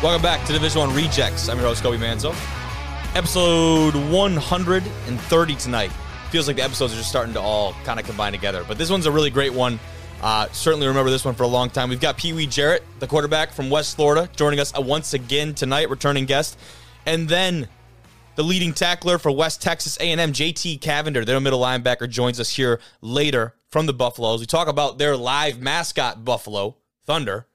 Welcome back to Division One Rejects. I'm your host, Kobe Manzo. Episode 130 tonight. Feels like the episodes are just starting to all kind of combine together, but this one's a really great one. Uh, certainly remember this one for a long time. We've got Peewee Jarrett, the quarterback from West Florida, joining us once again tonight, returning guest, and then the leading tackler for West Texas A&M, JT Cavender, their middle linebacker, joins us here later from the Buffaloes. We talk about their live mascot, Buffalo Thunder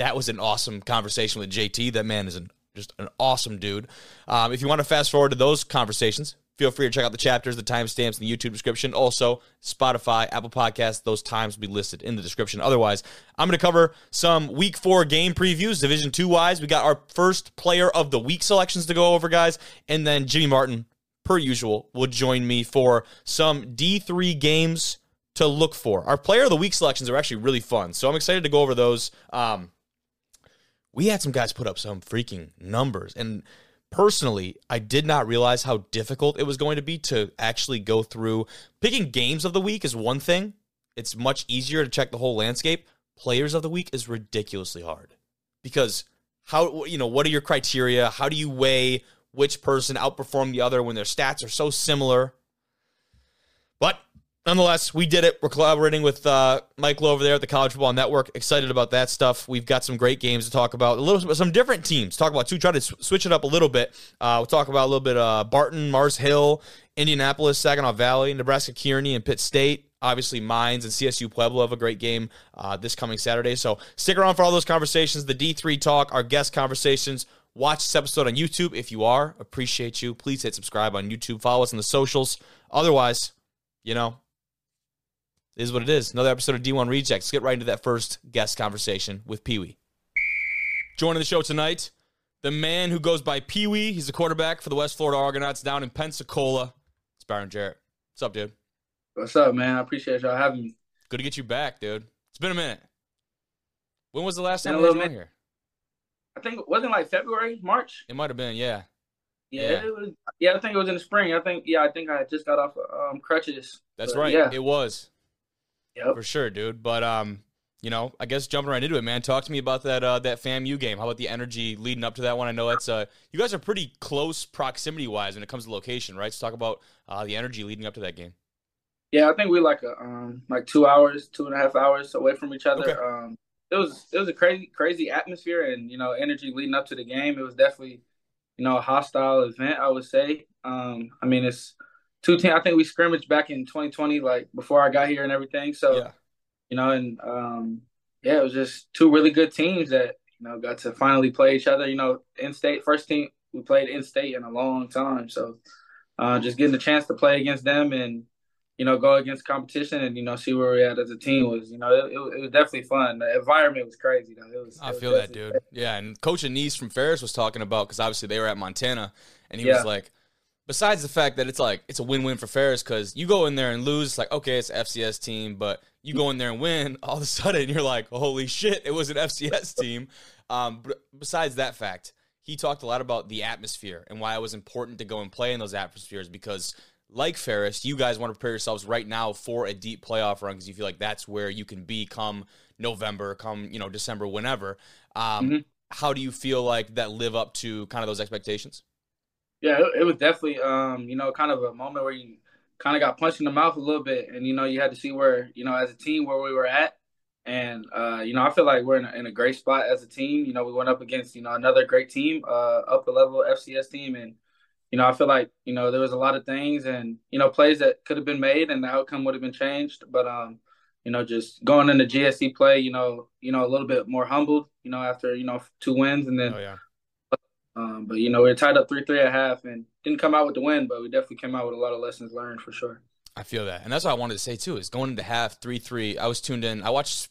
that was an awesome conversation with JT. That man is an, just an awesome dude. Um, if you want to fast forward to those conversations, feel free to check out the chapters, the timestamps in the YouTube description. Also, Spotify, Apple Podcasts, those times will be listed in the description. Otherwise, I'm going to cover some week four game previews, Division two wise. We got our first player of the week selections to go over, guys. And then Jimmy Martin, per usual, will join me for some D3 games to look for. Our player of the week selections are actually really fun. So I'm excited to go over those. Um, we had some guys put up some freaking numbers. And personally, I did not realize how difficult it was going to be to actually go through. Picking games of the week is one thing, it's much easier to check the whole landscape. Players of the week is ridiculously hard because how, you know, what are your criteria? How do you weigh which person outperformed the other when their stats are so similar? Nonetheless, we did it. We're collaborating with uh, Michael over there at the College Football Network. Excited about that stuff. We've got some great games to talk about. A little, some different teams. Talk about too. Try to switch it up a little bit. Uh, we'll talk about a little bit. Uh, Barton, Mars Hill, Indianapolis, Saginaw Valley, Nebraska Kearney, and Pitt State. Obviously, Mines and CSU Pueblo have a great game uh, this coming Saturday. So stick around for all those conversations. The D3 talk, our guest conversations. Watch this episode on YouTube if you are. Appreciate you. Please hit subscribe on YouTube. Follow us on the socials. Otherwise, you know, it is what it is. Another episode of D1 Rejects. Let's get right into that first guest conversation with Peewee. Joining the show tonight, the man who goes by Peewee. He's the quarterback for the West Florida Argonauts down in Pensacola. It's Byron Jarrett. What's up, dude? What's up, man? I appreciate y'all having me. Good to get you back, dude. It's been a minute. When was the last time you were here? I think it wasn't like February, March. It might have been, yeah. Yeah, yeah. Was, yeah, I think it was in the spring. I think, yeah, I think I just got off of, um, crutches. That's but, right. Yeah. It was. Yep. For sure, dude. But um, you know, I guess jumping right into it, man. Talk to me about that uh, that FAMU game. How about the energy leading up to that one? I know that's uh, you guys are pretty close proximity wise when it comes to location, right? So talk about uh, the energy leading up to that game. Yeah, I think we like a um like two hours, two and a half hours away from each other. Okay. Um, it was it was a crazy crazy atmosphere and you know energy leading up to the game. It was definitely you know a hostile event, I would say. Um, I mean it's two teams. I think we scrimmaged back in 2020, like before I got here and everything. So, yeah. you know, and um, yeah, it was just two really good teams that you know got to finally play each other. You know, in state first team we played in state in a long time. So, uh, just getting the chance to play against them and you know go against competition and you know see where we're at as a team was you know it, it, it was definitely fun. The environment was crazy though. It was. I feel that, dude. Crazy. Yeah, and Coach Annese from Ferris was talking about because obviously they were at Montana, and he yeah. was like besides the fact that it's like it's a win-win for Ferris because you go in there and lose, like okay, it's an FCS team, but you go in there and win, all of a sudden you're like, holy shit, it was an FCS team. Um, but besides that fact, he talked a lot about the atmosphere and why it was important to go and play in those atmospheres because like Ferris, you guys want to prepare yourselves right now for a deep playoff run because you feel like that's where you can be come November, come you know December, whenever. Um, mm-hmm. How do you feel like that live up to kind of those expectations? Yeah, it, it was definitely um, you know, kind of a moment where you kind of got punched in the mouth a little bit, and you know, you had to see where you know, as a team, where we were at. And uh, you know, I feel like we're in a, in a great spot as a team. You know, we went up against you know another great team, uh, upper level FCS team, and you know, I feel like you know there was a lot of things and you know plays that could have been made and the outcome would have been changed. But um, you know, just going into GSC play, you know, you know, a little bit more humbled, you know, after you know two wins and then oh, yeah. Um, but you know, we are tied up three three at half and didn't come out with the win, but we definitely came out with a lot of lessons learned for sure. I feel that, and that's what I wanted to say too. Is going into half three three. I was tuned in. I watched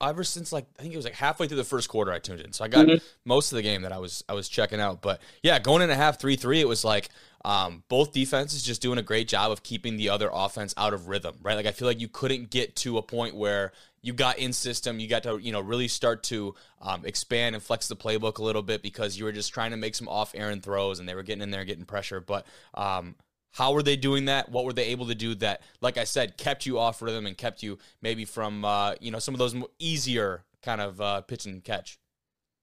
ever since like I think it was like halfway through the first quarter. I tuned in, so I got mm-hmm. most of the game that I was I was checking out. But yeah, going into half three three, it was like um, both defenses just doing a great job of keeping the other offense out of rhythm. Right, like I feel like you couldn't get to a point where you got in system, you got to you know really start to um, expand and flex the playbook a little bit because you were just trying to make some off errand throws and they were getting in there getting pressure. But um, how were they doing that? What were they able to do that, like I said, kept you off rhythm and kept you maybe from uh, you know some of those easier kind of uh, pitch and catch?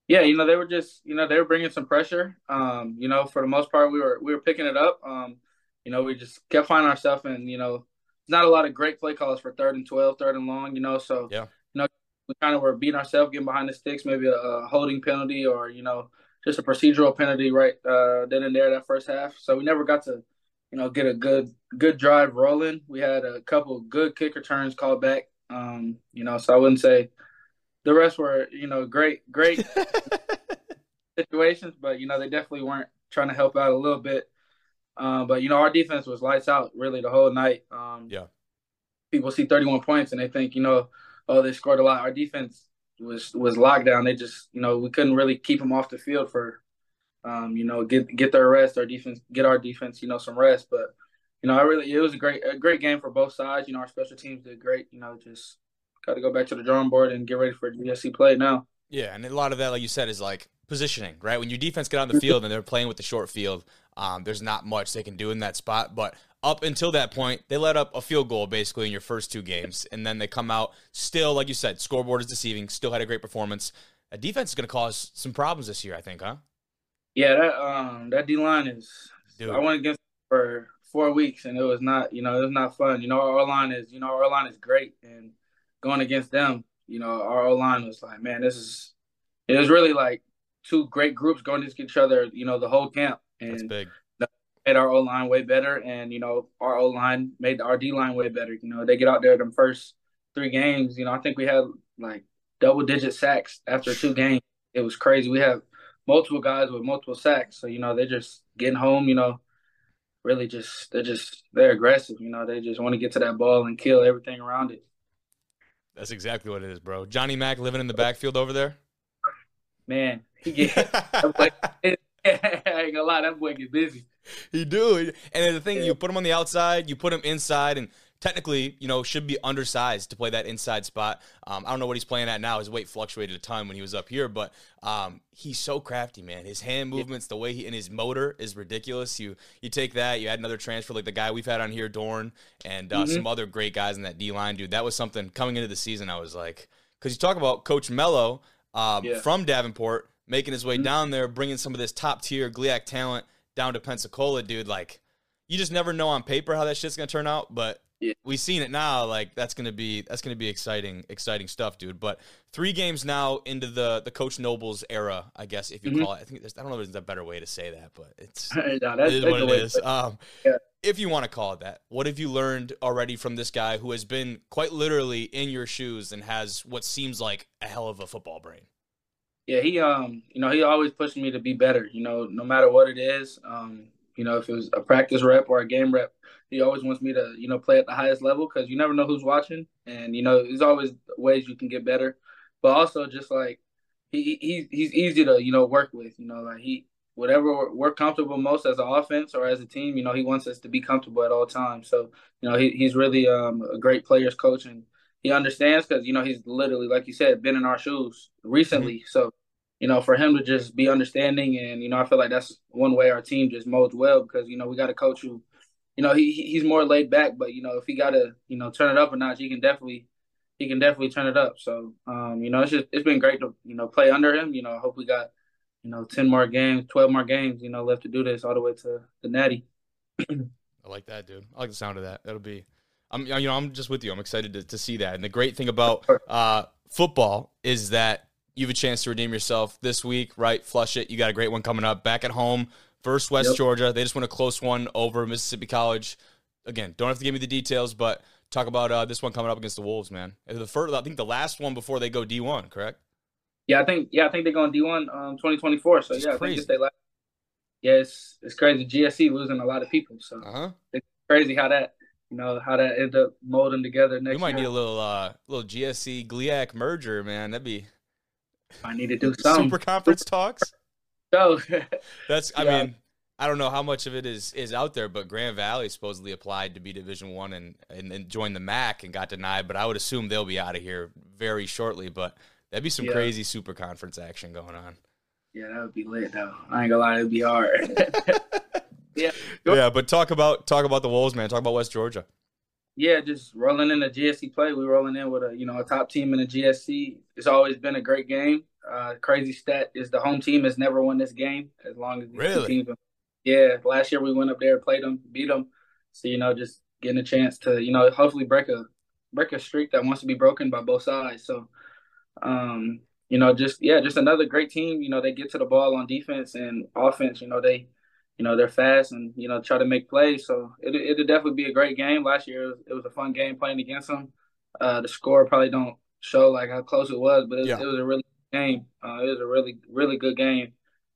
Yeah, you know they were just you know they were bringing some pressure. Um, you know for the most part we were we were picking it up. Um, you know we just kept finding ourselves and you know not a lot of great play calls for third and 12, third and long. You know so yeah. you know we kind of were beating ourselves, getting behind the sticks, maybe a, a, holding penalty or you know just a procedural penalty right uh, then and there that first half. So we never got to you know get a good good drive rolling. We had a couple good kick returns called back. Um, you know so I wouldn't say the rest were, you know, great, great situations, but you know, they definitely weren't trying to help out a little bit. Um, but you know, our defense was lights out really the whole night. Um, yeah. People see 31 points and they think, you know, oh, they scored a lot. Our defense was was locked down. They just, you know, we couldn't really keep them off the field for, um, you know, get get their rest. Our defense, get our defense, you know, some rest. But you know, I really, it was a great a great game for both sides. You know, our special teams did great. You know, just got to go back to the drawing board and get ready for GSC play now. Yeah, and a lot of that, like you said, is like positioning, right? When your defense get on the field and they're playing with the short field, um, there's not much they can do in that spot. But up until that point, they let up a field goal basically in your first two games, and then they come out still, like you said, scoreboard is deceiving. Still had a great performance. A defense is going to cause some problems this year, I think, huh? Yeah, that um that D line is. Dude. I went against for four weeks, and it was not, you know, it was not fun. You know, our line is, you know, our line is great, and going against them, you know, our O line was like, man, this is. It was really like two great groups going against each other. You know, the whole camp, and That's big. made our O line way better, and you know, our O line made our D line way better. You know, they get out there them first three games. You know, I think we had like double digit sacks after two games. It was crazy. We have multiple guys with multiple sacks, so you know they're just getting home. You know, really just they're just they're aggressive. You know, they just want to get to that ball and kill everything around it. That's exactly what it is, bro. Johnny Mack living in the backfield over there. Man, he get. I ain't gonna lie, that boy get busy. He do, and the thing, yeah. you put him on the outside, you put him inside, and technically, you know, should be undersized to play that inside spot. Um, I don't know what he's playing at now. His weight fluctuated a ton when he was up here, but um, he's so crafty, man. His hand movements, the way he and his motor is ridiculous. You you take that, you add another transfer like the guy we've had on here, Dorn, and uh, mm-hmm. some other great guys in that D line, dude. That was something coming into the season. I was like, because you talk about Coach Mello um, yeah. from Davenport making his way mm-hmm. down there, bringing some of this top tier GLIAC talent down to Pensacola, dude. Like, you just never know on paper how that shit's gonna turn out, but yeah. we've seen it now. Like that's gonna be that's gonna be exciting, exciting stuff, dude. But three games now into the the Coach Nobles era, I guess if you mm-hmm. call it. I think I don't know if there's a better way to say that, but it's no, that's, it is what it is. Um, yeah. If you want to call it that, what have you learned already from this guy who has been quite literally in your shoes and has what seems like a hell of a football brain? Yeah, he um, you know, he always pushed me to be better. You know, no matter what it is. Um, you know, if it was a practice rep or a game rep, he always wants me to, you know, play at the highest level because you never know who's watching, and you know, there's always ways you can get better. But also, just like he, he he's easy to, you know, work with. You know, like he whatever we're comfortable most as an offense or as a team, you know, he wants us to be comfortable at all times. So, you know, he, he's really um, a great players coach and he understands because, you know, he's literally, like you said, been in our shoes recently. Mm-hmm. So you know, for him to just be understanding and, you know, I feel like that's one way our team just molds well because, you know, we got a coach who, you know, he he's more laid back, but, you know, if he got to, you know, turn it up a notch, he can definitely, he can definitely turn it up. So, um, you know, it's just, it's been great to, you know, play under him. You know, I hope we got, you know, 10 more games, 12 more games, you know, left to do this all the way to the natty. I like that, dude. I like the sound of that. That'll be, I'm, you know, I'm just with you. I'm excited to, to see that. And the great thing about uh, football is that you have a chance to redeem yourself this week, right? Flush it. You got a great one coming up. Back at home versus West yep. Georgia. They just won a close one over Mississippi College. Again, don't have to give me the details, but talk about uh, this one coming up against the Wolves, man. The first, I think the last one before they go D one, correct? Yeah, I think yeah, I think they're going D one um, twenty twenty four. So yeah, crazy. I think it's they last. Yeah, it's, it's crazy. GSC losing a lot of people, so uh-huh. it's crazy how that you know how that ended up molding together. Next, we might year. need a little uh little GSC GLIAC merger, man. That'd be I need to do some super conference talks. So that's I yeah. mean I don't know how much of it is is out there, but Grand Valley supposedly applied to be Division One and, and and joined the MAC and got denied. But I would assume they'll be out of here very shortly. But that'd be some yeah. crazy super conference action going on. Yeah, that would be lit though. I ain't gonna lie, it'd be hard. yeah. Yeah, but talk about talk about the Wolves, man. Talk about West Georgia. yeah, just rolling in the GSC play. We rolling in with a you know a top team in the GSC. It's always been a great game. Uh, crazy stat is the home team has never won this game as long as these really? teams. Yeah, last year we went up there, played them, beat them. So you know, just getting a chance to you know hopefully break a break a streak that wants to be broken by both sides. So, um, you know, just yeah, just another great team. You know, they get to the ball on defense and offense. You know, they you know they're fast and you know try to make plays. So it it'll definitely be a great game. Last year it was, it was a fun game playing against them. Uh, the score probably don't show like how close it was, but it, yeah. it was a really game. Uh, it was a really really good game,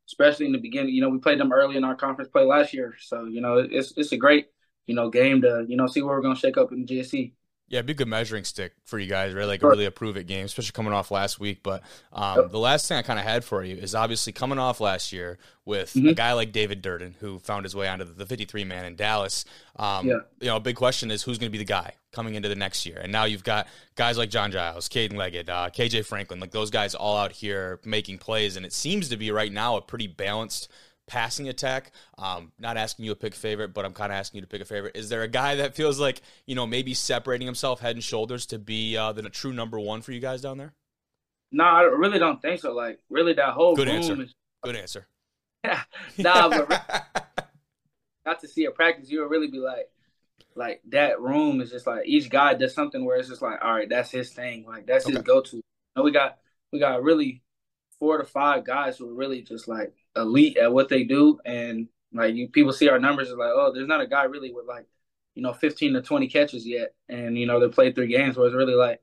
especially in the beginning. You know we played them early in our conference play last year, so you know it's it's a great you know game to you know see where we're gonna shake up in the GSC. Yeah, it'd be a good measuring stick for you guys, right? Like sure. a really approve it game, especially coming off last week. But um, yep. the last thing I kind of had for you is obviously coming off last year with mm-hmm. a guy like David Durden, who found his way onto the 53 man in Dallas. Um, yeah. You know, a big question is who's going to be the guy coming into the next year. And now you've got guys like John Giles, Caden Leggett, uh, KJ Franklin, like those guys all out here making plays. And it seems to be right now a pretty balanced passing attack. Um, not asking you to pick a favorite, but I'm kind of asking you to pick a favorite. Is there a guy that feels like you know maybe separating himself head and shoulders to be uh, the true number one for you guys down there? No, I really don't think so. Like really, that whole good answer. Is... Good answer. nah, but not to see a practice, you would really be like, like that room is just like each guy does something where it's just like, all right, that's his thing. Like that's okay. his go to. Know, we got we got really four to five guys who are really just like elite at what they do, and like you people see our numbers is like, oh, there's not a guy really with like, you know, 15 to 20 catches yet, and you know they played three games, where it's really like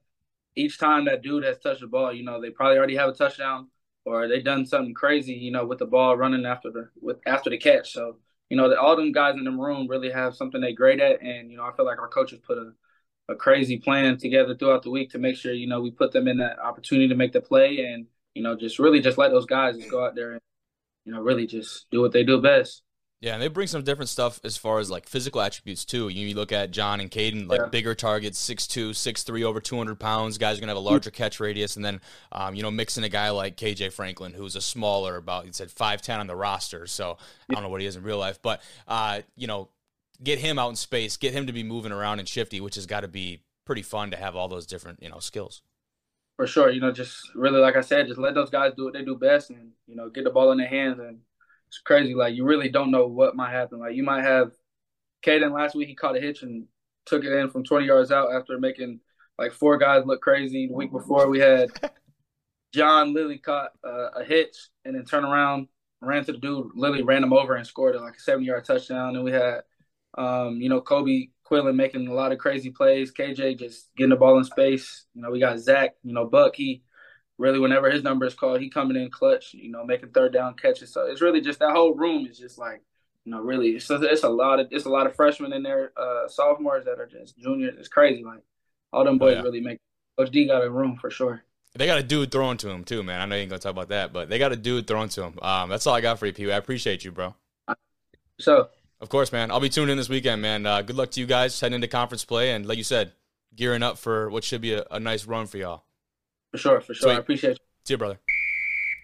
each time that dude has touched the ball, you know, they probably already have a touchdown or they done something crazy, you know, with the ball running after the with after the catch. So you know, that all them guys in the room really have something they great at, and you know, I feel like our coaches put a a crazy plan together throughout the week to make sure you know we put them in that opportunity to make the play and you know, just really just let those guys just go out there and, you know, really just do what they do best. Yeah, and they bring some different stuff as far as like physical attributes too. You look at John and Caden, like yeah. bigger targets, 6'2", 6'3", over 200 pounds. Guys are going to have a larger catch radius. And then, um, you know, mixing a guy like KJ Franklin, who's a smaller, about, he said 5'10 on the roster. So I don't know what he is in real life. But, uh, you know, get him out in space, get him to be moving around and shifty, which has got to be pretty fun to have all those different, you know, skills for sure. You know, just really like I said, just let those guys do what they do best, and you know, get the ball in their hands. And it's crazy. Like you really don't know what might happen. Like you might have Caden last week. He caught a hitch and took it in from 20 yards out after making like four guys look crazy. The week before we had John Lilly caught uh, a hitch and then turned around, ran to the dude. Lily ran him over and scored like a 70 yard touchdown. And we had, um, you know, Kobe Quillen making a lot of crazy plays. KJ just getting the ball in space. You know, we got Zach, you know, Buck, he really whenever his number is called, he coming in clutch, you know, making third down catches. So it's really just that whole room is just like, you know, really it's, it's a lot of it's a lot of freshmen in there, uh, sophomores that are just juniors. It's crazy. Like all them boys oh, yeah. really make Coach D got a room for sure. They got a dude throwing to him too, man. I know you ain't gonna talk about that, but they got a dude throwing to him. Um, that's all I got for you, Pee. I appreciate you, bro. So of course, man. I'll be tuning in this weekend, man. Uh, good luck to you guys heading into conference play, and like you said, gearing up for what should be a, a nice run for y'all. For sure, for sure. Sweet. I appreciate you. See you, brother.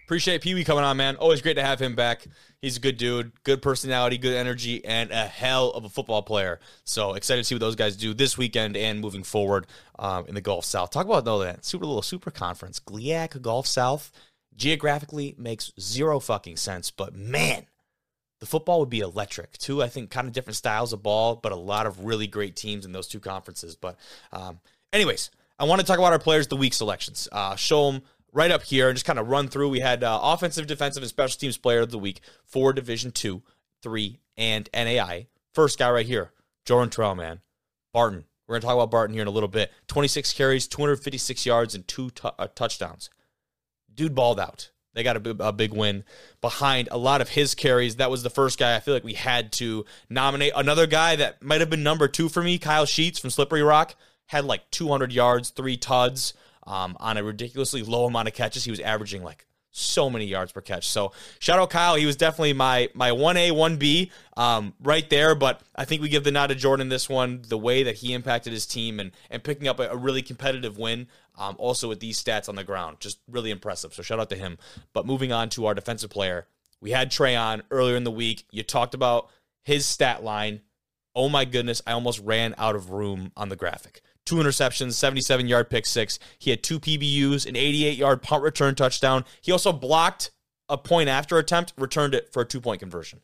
Appreciate Peewee coming on, man. Always great to have him back. He's a good dude, good personality, good energy, and a hell of a football player. So excited to see what those guys do this weekend and moving forward um, in the Gulf South. Talk about though that super little super conference, GLIAC Gulf South. Geographically makes zero fucking sense, but man, the football would be electric too. I think kind of different styles of ball, but a lot of really great teams in those two conferences. But, um, anyways, I want to talk about our players of the week selections. Uh, show them right up here and just kind of run through. We had uh, offensive, defensive, and special teams player of the week for Division two, three, and NAIA. First guy right here, Jordan Terrell, man. Barton. We're going to talk about Barton here in a little bit. 26 carries, 256 yards, and two t- uh, touchdowns. Dude balled out. They got a, a, big win behind a lot of his carries. That was the first guy I feel like we had to nominate. Another guy that might have been number two for me, Kyle Sheets from Slippery Rock, had like 200 yards, three tuds um, on a ridiculously low amount of catches. He was averaging like so many yards per catch. So shout out Kyle. He was definitely my my one A one B um, right there. But I think we give the nod to Jordan this one. The way that he impacted his team and and picking up a, a really competitive win. Um, also with these stats on the ground, just really impressive. So shout out to him. But moving on to our defensive player, we had Trey on earlier in the week. You talked about his stat line Oh my goodness, I almost ran out of room on the graphic. Two interceptions, 77 yard pick six. He had two PBUs, an 88 yard punt return touchdown. He also blocked a point after attempt, returned it for a two point conversion.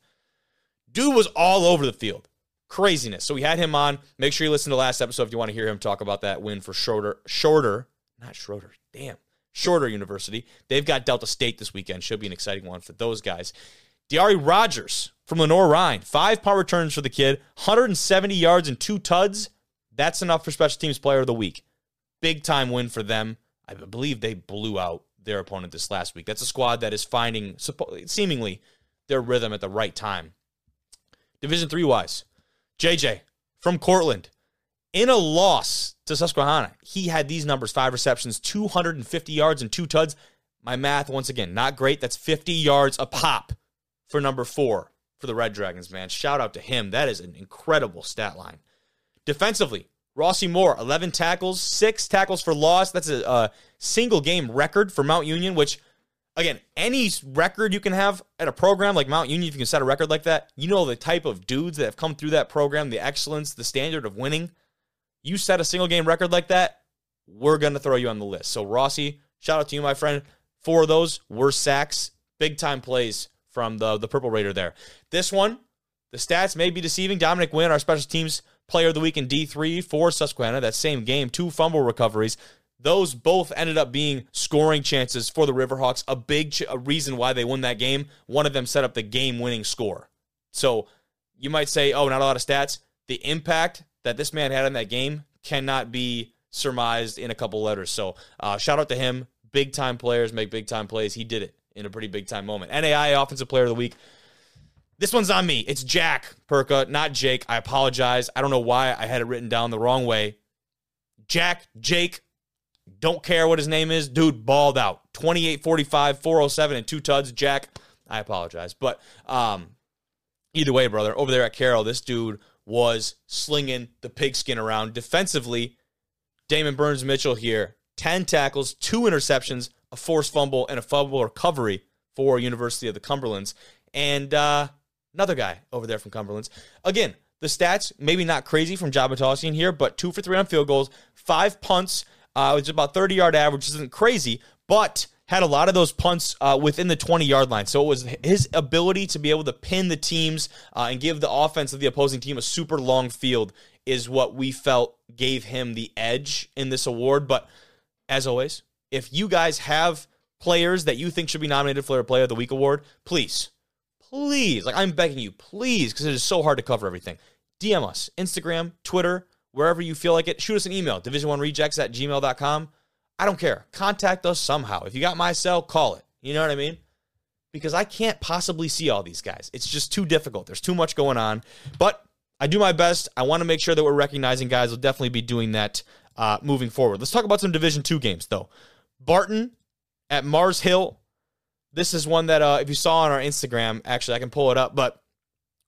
Dude was all over the field. Craziness. So we had him on. Make sure you listen to last episode if you want to hear him talk about that win for shorter, shorter, not Schroeder. Damn. Shorter University. They've got Delta State this weekend. Should be an exciting one for those guys. Diari Rogers from Lenoir-Rhyne. Five punt returns for the kid, 170 yards and two tuds. That's enough for Special Teams Player of the Week. Big time win for them. I believe they blew out their opponent this last week. That's a squad that is finding seemingly their rhythm at the right time. Division three wise, JJ from Cortland in a loss to Susquehanna. He had these numbers: five receptions, 250 yards, and two tuds. My math, once again, not great. That's 50 yards a pop for number four for the Red Dragons, man. Shout out to him. That is an incredible stat line. Defensively, Rossi Moore, 11 tackles, six tackles for loss. That's a, a, single game record for Mount Union, which, again, any record you can have at a program like Mount Union, if you can set a record like that, you know the type of dudes that have come through that program, the excellence, the standard of winning. You set a single game record like that, we're going to throw you on the list. So, Rossi, shout out to you, my friend. Four of those were sacks, big time plays from the, the Purple Raider there. This one, the stats may be deceiving. Dominic Wynn, our special teams player of the week in D3 for Susquehanna, that same game, two fumble recoveries. Those both ended up being scoring chances for the Riverhawks. A big ch- a reason why they won that game. One of them set up the game winning score. So you might say, oh, not a lot of stats. The impact that this man had in that game cannot be surmised in a couple letters. So uh, shout out to him. Big time players make big time plays. He did it in a pretty big time moment. NAIA Offensive Player of the Week. This one's on me. It's Jack Perka, not Jake. I apologize. I don't know why I had it written down the wrong way. Jack, Jake, don't care what his name is. Dude balled out. 28 45, 407, and two tuds. Jack, I apologize. But um, either way, brother, over there at Carroll, this dude was slinging the pigskin around. Defensively, Damon Burns Mitchell here 10 tackles, two interceptions, a forced fumble, and a fumble recovery for University of the Cumberlands. And uh, another guy over there from Cumberlands. Again, the stats, maybe not crazy from Jabbatosian here, but two for three on field goals, five punts, uh, which is about 30 yard average, isn't crazy, but had a lot of those punts uh, within the 20 yard line. So it was his ability to be able to pin the teams uh, and give the offense of the opposing team a super long field is what we felt gave him the edge in this award. But as always, if you guys have players that you think should be nominated for a Player of the Week award, please please, like I'm begging you, please, because it is so hard to cover everything. DM us, Instagram, Twitter, wherever you feel like it. Shoot us an email, division1rejects at gmail.com. I don't care. Contact us somehow. If you got my cell, call it. You know what I mean? Because I can't possibly see all these guys. It's just too difficult. There's too much going on. But I do my best. I want to make sure that we're recognizing guys. We'll definitely be doing that uh, moving forward. Let's talk about some Division Two games, though. Barton at Mars Hill this is one that uh, if you saw on our Instagram, actually I can pull it up, but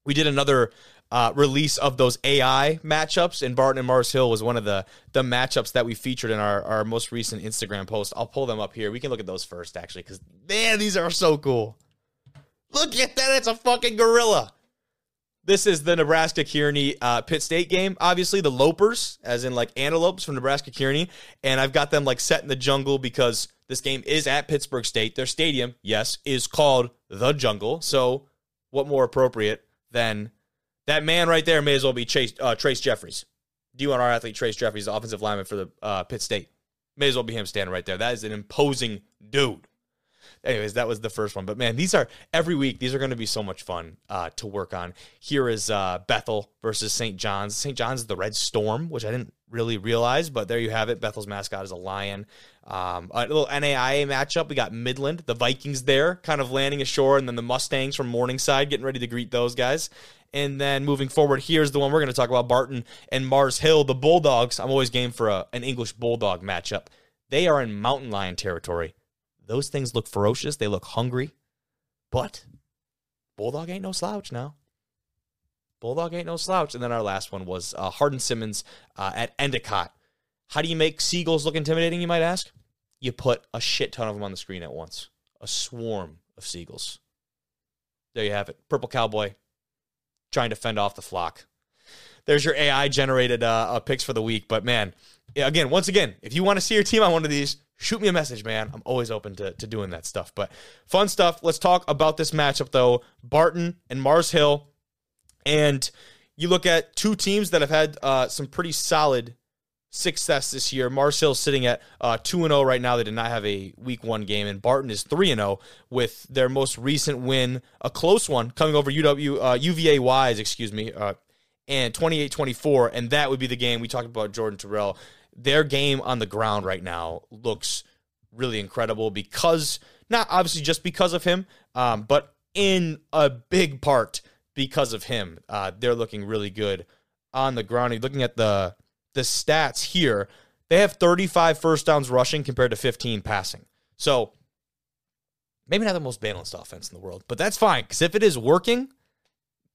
we did another uh, release of those AI matchups, and Barton and Mars Hill was one of the the matchups that we featured in our, our most recent Instagram post. I'll pull them up here. We can look at those first, actually, because man, these are so cool. Look at that! It's a fucking gorilla. This is the Nebraska Kearney uh, Pitt State game. Obviously, the Lopers, as in like antelopes from Nebraska Kearney, and I've got them like set in the jungle because this game is at Pittsburgh State. Their stadium, yes, is called the Jungle. So, what more appropriate than that man right there? May as well be Chase, uh, Trace Jeffries. D1R athlete Trace Jeffries, offensive lineman for the uh, Pitt State. May as well be him standing right there. That is an imposing dude anyways, that was the first one. But man, these are every week. These are going to be so much fun uh, to work on. Here is uh, Bethel versus St. John's. St. John's is the Red Storm, which I didn't really realize, but there you have it. Bethel's mascot is a lion. Um, a little NAIA matchup. We got Midland, the Vikings there, kind of landing ashore, and then the Mustangs from Morningside getting ready to greet those guys. And then moving forward, here's the one we're going to talk about Barton and Mars Hill, the Bulldogs. I'm always game for a, an English Bulldog matchup. They are in mountain lion territory. Those things look ferocious. They look hungry. But Bulldog ain't no slouch now. Bulldog ain't no slouch. And then our last one was uh, Hardin Simmons uh, at Endicott. How do you make seagulls look intimidating, you might ask? You put a shit ton of them on the screen at once. A swarm of seagulls. There you have it. Purple Cowboy trying to fend off the flock. there's your AI generated uh, uh, picks for the week. But man, again, once again, if you want to see your team on one of these, shoot me a message, man. I'm always open to, to doing that stuff. But fun stuff. Let's talk about this matchup, though. Barton and Mars Hill. And you look at two teams that have had uh, some pretty solid success this year. Mars Hill sitting at uh, 2 0 right now. They did not have a week one game. And Barton is 3 and 0 with their most recent win, a close one, coming over UW, uh, UVA Wise, excuse me, uh, and 28 24. And that would be the game we talked about Jordan Terrell their game on the ground right now looks really incredible because not obviously just because of him, um, but in a big part because of him. Uh, they're looking really good on the ground. Looking at the the stats here. They have 35 first downs rushing compared to 15 passing. So maybe not the most balanced offense in the world, but that's fine because if it is working,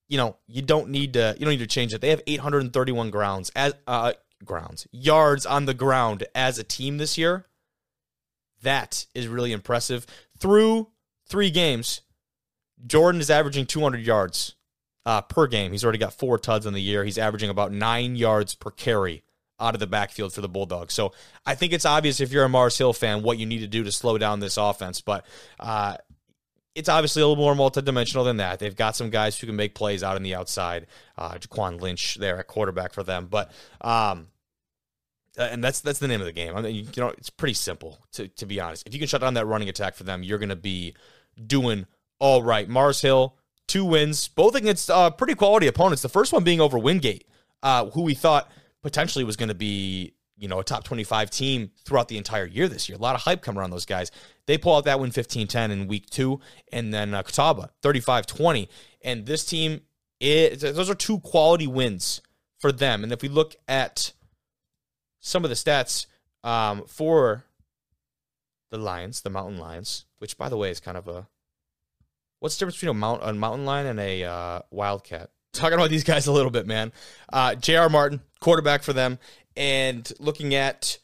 you know you don't need to you don't need to change it. They have 831 grounds as uh, grounds, yards on the ground as a team this year. That is really impressive. Through three games, Jordan is averaging 200 yards uh, per game. He's already got four tuds on the year. He's averaging about nine yards per carry out of the backfield for the Bulldogs. So I think it's obvious if you're a Mars Hill fan what you need to do to slow down this offense. But uh, it's obviously a little more multidimensional than that. They've got some guys who can make plays out on the outside. Uh, Jaquan Lynch there at quarterback for them, but um, uh, and that's that's the name of the game. I mean, you know, it's pretty simple to to be honest. If you can shut down that running attack for them, you're going to be doing all right. Mars Hill, two wins, both against uh, pretty quality opponents. The first one being over Wingate, uh, who we thought potentially was going to be you know, a top 25 team throughout the entire year this year. A lot of hype come around those guys. They pull out that win 15 10 in week two, and then uh, Catawba 35 20. And this team, it, those are two quality wins for them. And if we look at some of the stats um, for the Lions, the Mountain Lions, which by the way is kind of a what's the difference between a, mount, a mountain lion and a uh, wildcat? Talking about these guys a little bit, man. Uh, J.R. Martin, quarterback for them, and looking at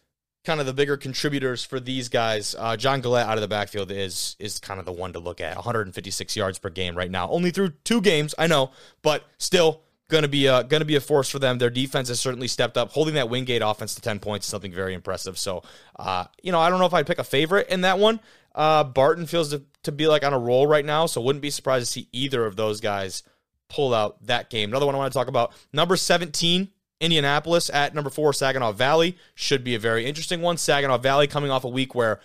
kind of the bigger contributors for these guys, uh, John Gillette out of the backfield is is kind of the one to look at. 156 yards per game right now, only through two games, I know, but still gonna be a gonna be a force for them. Their defense has certainly stepped up. Holding that Wingate offense to 10 points is something very impressive. So, uh, you know, I don't know if I'd pick a favorite in that one. Uh, Barton feels to, to be like on a roll right now, so wouldn't be surprised to see either of those guys pull out that game. Another one I want to talk about, number 17 Indianapolis at number four, Saginaw Valley should be a very interesting one. Saginaw Valley coming off a week where,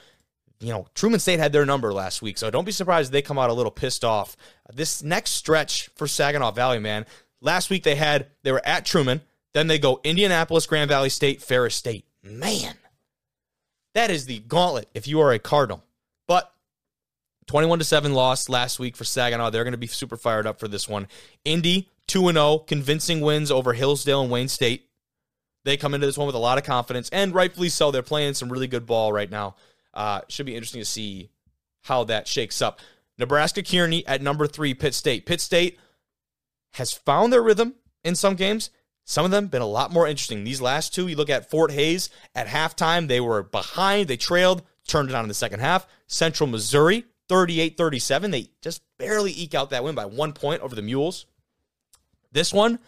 you know, Truman State had their number last week, so don't be surprised they come out a little pissed off. This next stretch for Saginaw Valley, man. Last week they had they were at Truman, then they go Indianapolis, Grand Valley State, Ferris State. Man, that is the gauntlet if you are a Cardinal. But 21 to 7 loss last week for Saginaw. They're going to be super fired up for this one. Indy 2 0, convincing wins over Hillsdale and Wayne State. They come into this one with a lot of confidence, and rightfully so. They're playing some really good ball right now. Uh, should be interesting to see how that shakes up. Nebraska Kearney at number three, Pitt State. Pitt State has found their rhythm in some games. Some of them been a lot more interesting. These last two, you look at Fort Hays at halftime, they were behind, they trailed, turned it on in the second half. Central Missouri, 38 37. They just barely eke out that win by one point over the Mules. This one,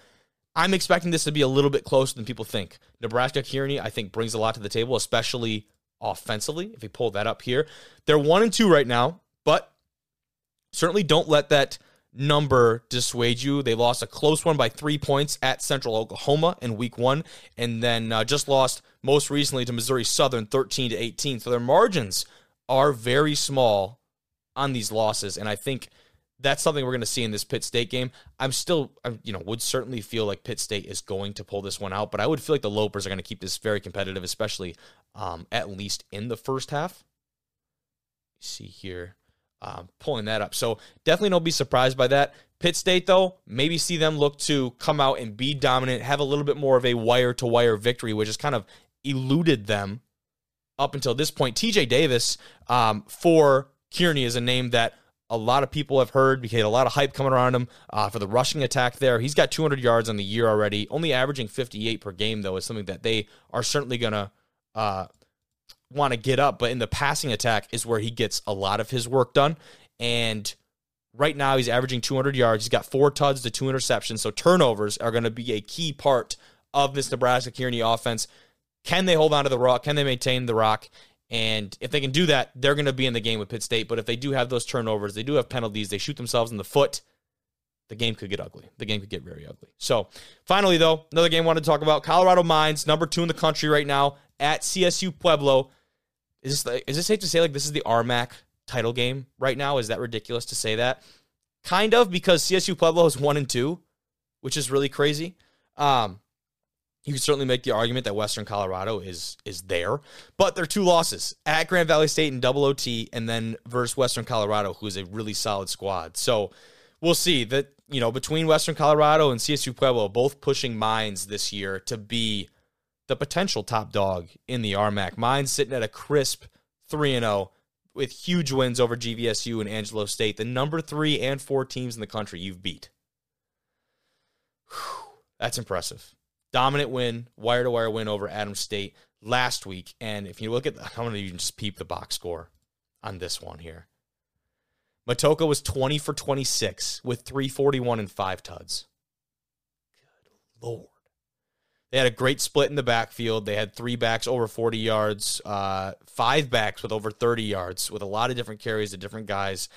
I'm expecting this to be a little bit closer than people think. Nebraska Kearney, I think, brings a lot to the table, especially offensively. If we pull that up here, they're one and two right now, but certainly don't let that number dissuade you. They lost a close one by three points at Central Oklahoma in week one, and then uh, just lost most recently to Missouri Southern 13 to 18. So their margins are very small on these losses, and I think that's something we're going to see in this Pitt State game. I'm still, I'm, you know, would certainly feel like Pitt State is going to pull this one out, but I would feel like the Lopers are going to keep this very competitive, especially um, at least in the first half. See here, um, pulling that up. So definitely don't be surprised by that. Pitt State, though, maybe see them look to come out and be dominant, have a little bit more of a wire to wire victory, which has kind of eluded them up until this point. TJ Davis um, for Kearney is a name that a lot of people have heard because a lot of hype coming around him uh, for the rushing attack there. He's got 200 yards on the year already, only averaging 58 per game, though, is something that they are certainly going to uh, want to get up. But in the passing attack is where he gets a lot of his work done. And Right now, he's averaging 200 yards. He's got four tuds to two interceptions. So turnovers are going to be a key part of this Nebraska Kearney offense. Can they hold on to the rock? Can they maintain the rock? And if they can do that, they're going to be in the game with Pitt State. But if they do have those turnovers, they do have penalties, they shoot themselves in the foot, the game could get ugly. The game could get very ugly. So, finally, though, another game I wanted to talk about Colorado Mines, number two in the country right now at CSU Pueblo. Is this, is this safe to say like this is the RMAC title game right now? Is that ridiculous to say that? Kind of because CSU Pueblo is one and two, which is really crazy. Um, you can certainly make the argument that Western Colorado is is there, but they're two losses at Grand Valley State in double OT, and then versus Western Colorado, who is a really solid squad. So we'll see that you know between Western Colorado and CSU Pueblo, both pushing Mines this year to be the potential top dog in the RMAC. Mines sitting at a crisp three and zero oh with huge wins over GVSU and Angelo State, the number three and four teams in the country you've beat. Whew, that's impressive dominant win, wire to wire win over Adams State last week. And if you look at, I'm going to even just peep the box score on this one here. Matocha was 20 for 26 with 341 and five tuds. Good lord. They had a great split in the backfield. They had three backs over 40 yards, uh, five backs with over 30 yards, with a lot of different carries to different guys.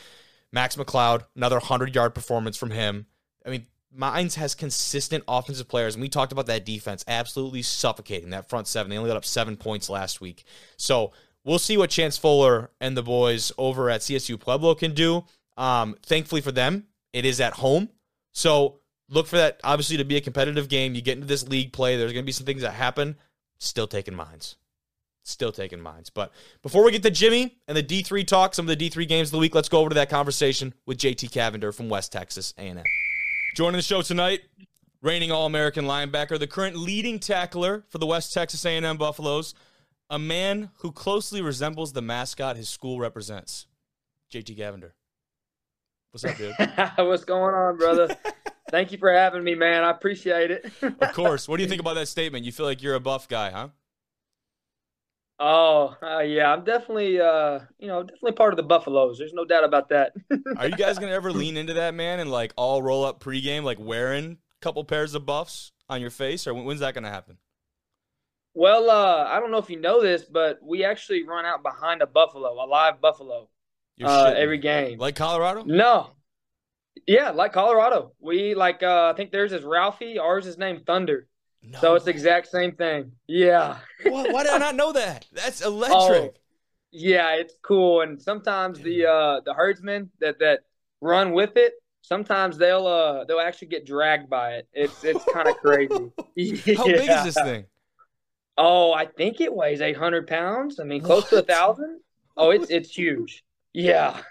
Max McLeod, another 100 yard performance from him. I mean, Mines has consistent offensive players, and we talked about that defense absolutely suffocating that front seven. They only got up seven points last week. So we'll see what Chance Fuller and the boys over at CSU Pueblo can do. Um, thankfully for them, it is at home. So look for that, obviously, to be a competitive game. You get into this league play, there's going to be some things that happen. Still taking Mines. Still taking Mines. But before we get to Jimmy and the D3 talk, some of the D3 games of the week, let's go over to that conversation with JT Cavender from West Texas A&M. Joining the show tonight, reigning All-American linebacker, the current leading tackler for the West Texas A&M Buffaloes, a man who closely resembles the mascot his school represents, JT Cavender. What's up, dude? What's going on, brother? Thank you for having me, man. I appreciate it. of course. What do you think about that statement? You feel like you're a buff guy, huh? Oh, uh, yeah, I'm definitely, uh, you know, definitely part of the Buffaloes. There's no doubt about that. Are you guys gonna ever lean into that, man, and like all roll up pregame, like wearing a couple pairs of buffs on your face, or when's that gonna happen? Well, uh, I don't know if you know this, but we actually run out behind a buffalo, a live buffalo, uh, every game. Like Colorado? No. Yeah, like Colorado. We like. Uh, I think theirs is Ralphie. Ours is named Thunder. No so it's the exact same thing. Yeah. What? Why did I not know that? That's electric. Oh, yeah, it's cool. And sometimes the uh the herdsmen that that run with it, sometimes they'll uh they'll actually get dragged by it. It's it's kind of crazy. yeah. How big is this thing? Oh, I think it weighs eight hundred pounds. I mean, close what? to a thousand. Oh, it's it's huge. Yeah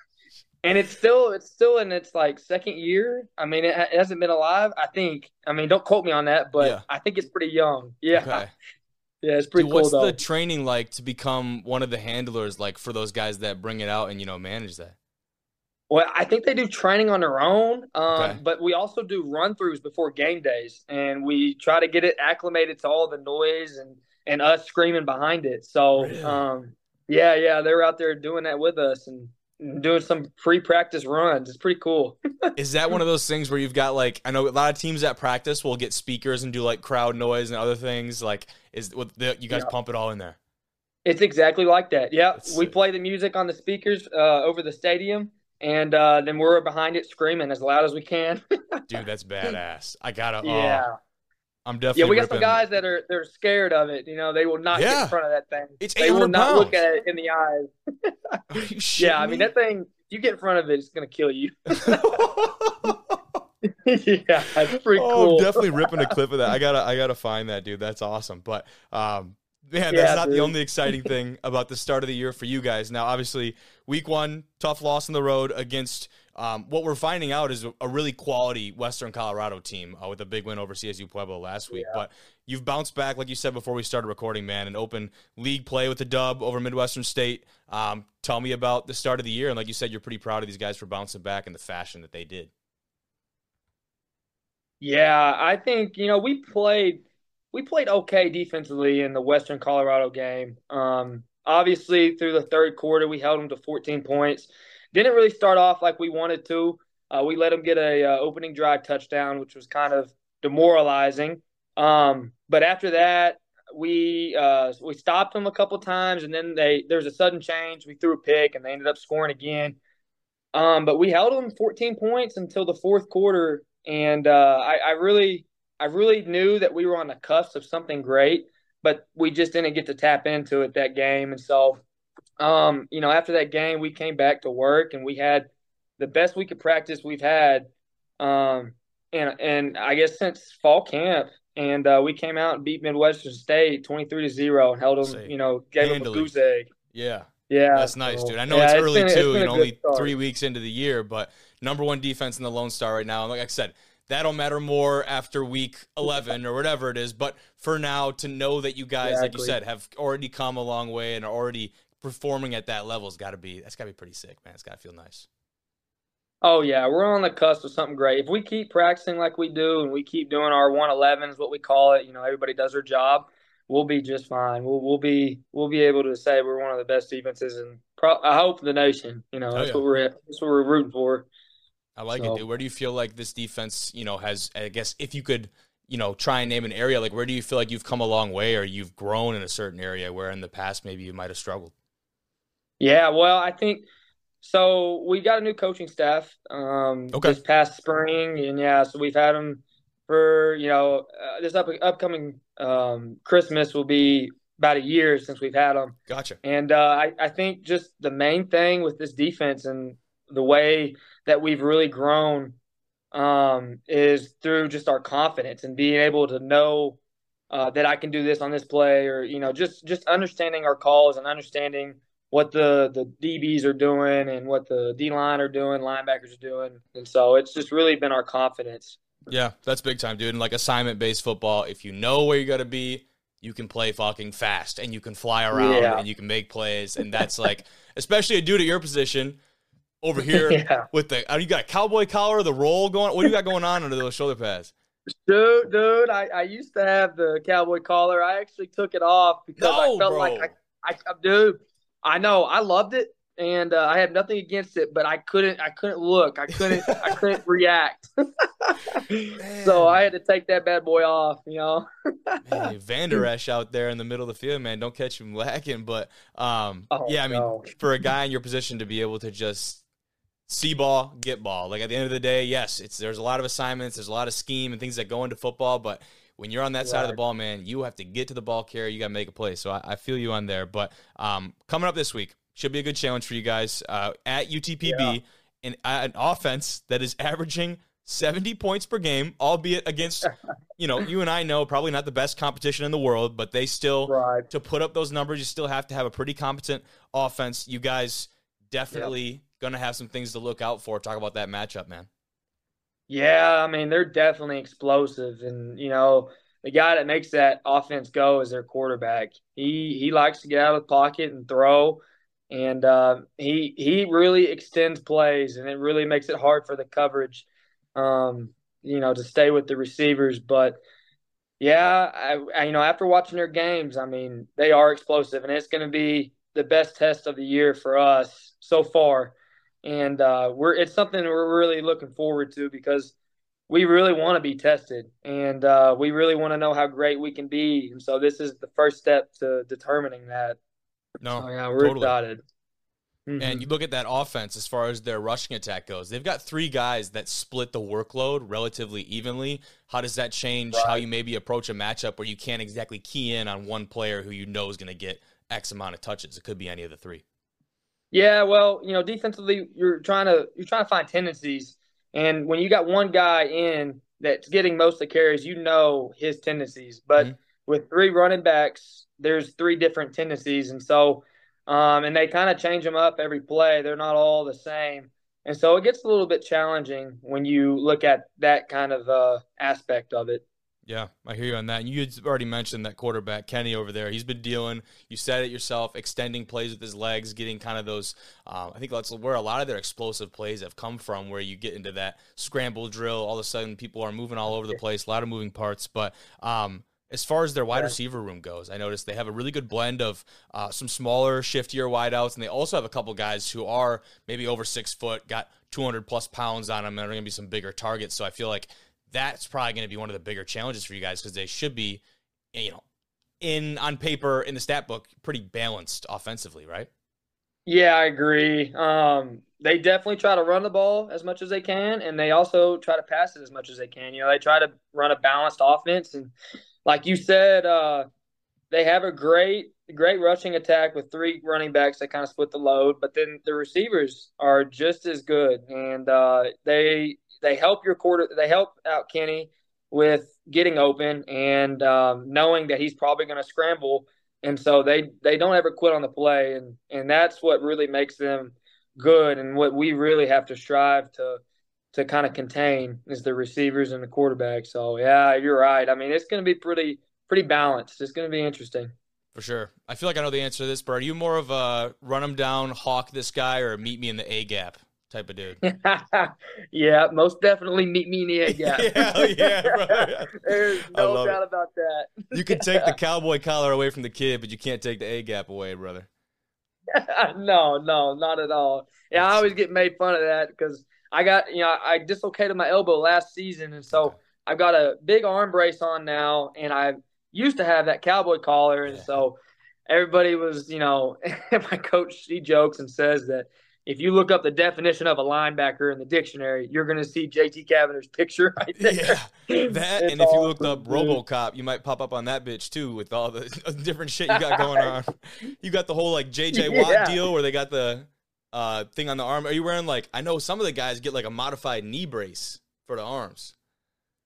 and it's still it's still in its like second year. I mean, it, it hasn't been alive. I think. I mean, don't quote me on that, but yeah. I think it's pretty young. Yeah. Okay. Yeah, it's pretty Dude, cool. What's though. the training like to become one of the handlers, like for those guys that bring it out and you know manage that? Well, I think they do training on their own, um, okay. but we also do run throughs before game days, and we try to get it acclimated to all the noise and and us screaming behind it. So, really? um, yeah, yeah, they were out there doing that with us, and doing some free practice runs. It's pretty cool. is that one of those things where you've got like I know a lot of teams at practice will get speakers and do like crowd noise and other things. Like is what the, you guys yeah. pump it all in there? It's exactly like that. Yeah, That's we play the music on the speakers uh, over the stadium, and uh, then we're behind it screaming as loud as we can. Dude, that's badass. I gotta. Yeah. Oh, I'm definitely. Yeah, we got some guys that are they're scared of it. You know, they will not yeah. get in front of that thing. It's they will not pounds. look at it in the eyes. yeah, I mean that thing. If you get in front of it, it's gonna kill you. yeah, that's pretty oh, cool. I'm definitely ripping a clip of that. I gotta, I gotta find that dude. That's awesome. But um, man, that's not dude. the only exciting thing about the start of the year for you guys. Now, obviously, week one, tough loss on the road against um, what we're finding out is a really quality Western Colorado team uh, with a big win over CSU Pueblo last week. Yeah. But you've bounced back, like you said before we started recording, man, and open league play with the dub over Midwestern State. Um, tell me about the start of the year. And like you said, you're pretty proud of these guys for bouncing back in the fashion that they did. Yeah, I think, you know, we played we played okay defensively in the Western Colorado game. Um, obviously, through the third quarter, we held them to 14 points. Didn't really start off like we wanted to. Uh, we let them get a uh, opening drive touchdown, which was kind of demoralizing. Um, but after that, we uh, we stopped them a couple times, and then they there was a sudden change. We threw a pick, and they ended up scoring again. Um, but we held them 14 points until the fourth quarter, and uh, I, I really I really knew that we were on the cusp of something great, but we just didn't get to tap into it that game. And so, um, you know, after that game, we came back to work, and we had the best week of practice we've had, um, and and I guess since fall camp and uh, we came out and beat Midwestern State twenty three to zero and held them. You know, gave Handily. them a goose egg. Yeah, yeah, that's nice, dude. I know yeah, it's early been, too, and only start. three weeks into the year, but number one defense in the Lone Star right now. And like I said, that'll matter more after week 11 or whatever it is. But for now, to know that you guys, exactly. like you said, have already come a long way and are already performing at that level has got to be that's got to be pretty sick, man. It's got to feel nice. Oh yeah, we're on the cusp of something great. If we keep practicing like we do and we keep doing our 111s, what we call it, you know, everybody does their job, we'll be just fine. We'll we'll be we'll be able to say we're one of the best defenses and pro- I hope the nation. You know, oh, that's oh, yeah. what we're that's what we're rooting for. I like so. it, dude. Where do you feel like this defense, you know, has I guess if you could, you know, try and name an area, like where do you feel like you've come a long way or you've grown in a certain area where in the past maybe you might have struggled? Yeah, well, I think so we got a new coaching staff um, okay. this past spring, and yeah, so we've had them for you know uh, this up, upcoming um, Christmas will be about a year since we've had them. Gotcha. And uh, I, I think just the main thing with this defense and the way that we've really grown um, is through just our confidence and being able to know uh, that I can do this on this play, or you know, just just understanding our calls and understanding what the the DBs are doing and what the D line are doing, linebackers are doing, and so it's just really been our confidence. Yeah, that's big time, dude. And like assignment based football, if you know where you got to be, you can play fucking fast and you can fly around yeah. and you can make plays, and that's like, especially a dude at your position over here yeah. with the oh, you got a cowboy collar, the roll going. What do you got going on under those shoulder pads? Dude, dude, I, I used to have the cowboy collar. I actually took it off because no, I felt bro. like I, I, dude, I know I loved it, and uh, I had nothing against it, but I couldn't. I couldn't look. I couldn't. I couldn't react. so I had to take that bad boy off. You know. hey, Vander Esch out there in the middle of the field, man. Don't catch him lacking. But um, oh, yeah, I mean, no. for a guy in your position to be able to just see ball, get ball. Like at the end of the day, yes, it's there's a lot of assignments, there's a lot of scheme and things that go into football, but when you're on that right. side of the ball, man, you have to get to the ball carrier. You got to make a play. So I, I, feel you on there. But um, coming up this week should be a good challenge for you guys uh, at UTPB. Yeah. An, an offense that is averaging 70 points per game, albeit against, you know, you and I know probably not the best competition in the world, but they still, right. to put up those numbers, you still have to have a pretty competent offense. You guys definitely yep. going to have some things to look out for. Talk about that matchup, man. Yeah, I mean they're definitely explosive, and you know the guy that makes that offense go is their quarterback. He he likes to get out of the pocket and throw, and uh, he he really extends plays, and it really makes it hard for the coverage, um, you know, to stay with the receivers. But yeah, I, I you know after watching their games, I mean they are explosive, and it's going to be the best test of the year for us so far and uh, we're it's something we're really looking forward to because we really want to be tested and uh, we really want to know how great we can be and so this is the first step to determining that no so, yeah we're totally. excited mm-hmm. and you look at that offense as far as their rushing attack goes they've got three guys that split the workload relatively evenly how does that change right. how you maybe approach a matchup where you can't exactly key in on one player who you know is going to get x amount of touches it could be any of the three yeah, well, you know, defensively, you're trying to you're trying to find tendencies, and when you got one guy in that's getting most of the carries, you know his tendencies. But mm-hmm. with three running backs, there's three different tendencies, and so, um, and they kind of change them up every play. They're not all the same, and so it gets a little bit challenging when you look at that kind of uh, aspect of it. Yeah, I hear you on that. And you had already mentioned that quarterback Kenny over there. He's been dealing. You said it yourself, extending plays with his legs, getting kind of those. Um, I think that's where a lot of their explosive plays have come from. Where you get into that scramble drill, all of a sudden people are moving all over the place, a lot of moving parts. But um, as far as their wide receiver room goes, I noticed they have a really good blend of uh, some smaller, shiftier wideouts, and they also have a couple guys who are maybe over six foot, got 200 plus pounds on them, and are going to be some bigger targets. So I feel like that's probably going to be one of the bigger challenges for you guys because they should be, you know, in on paper in the stat book, pretty balanced offensively, right? Yeah, I agree. Um, they definitely try to run the ball as much as they can, and they also try to pass it as much as they can. You know, they try to run a balanced offense, and like you said, uh, they have a great great rushing attack with three running backs that kind of split the load, but then the receivers are just as good, and uh, they they help your quarter they help out Kenny with getting open and um, knowing that he's probably going to scramble, and so they they don't ever quit on the play, and and that's what really makes them good, and what we really have to strive to to kind of contain is the receivers and the quarterback. So yeah, you're right. I mean, it's going to be pretty pretty balanced. It's going to be interesting. For sure. I feel like I know the answer to this, but are you more of a run him down, hawk this guy, or meet me in the A gap type of dude? yeah, most definitely meet me in the A gap. yeah, yeah. There's no doubt it. about that. you can take the cowboy collar away from the kid, but you can't take the A gap away, brother. no, no, not at all. Yeah, I always get made fun of that because I got, you know, I dislocated my elbow last season, and so I've got a big arm brace on now, and I used to have that cowboy collar, and so everybody was, you know, my coach she jokes and says that if you look up the definition of a linebacker in the dictionary, you're going to see JT Cavender's picture right there. Yeah, that and if you looked up RoboCop, you might pop up on that bitch too with all the different shit you got going on. You got the whole like JJ Watt yeah. deal where they got the uh, thing on the arm. Are you wearing like? I know some of the guys get like a modified knee brace for the arms.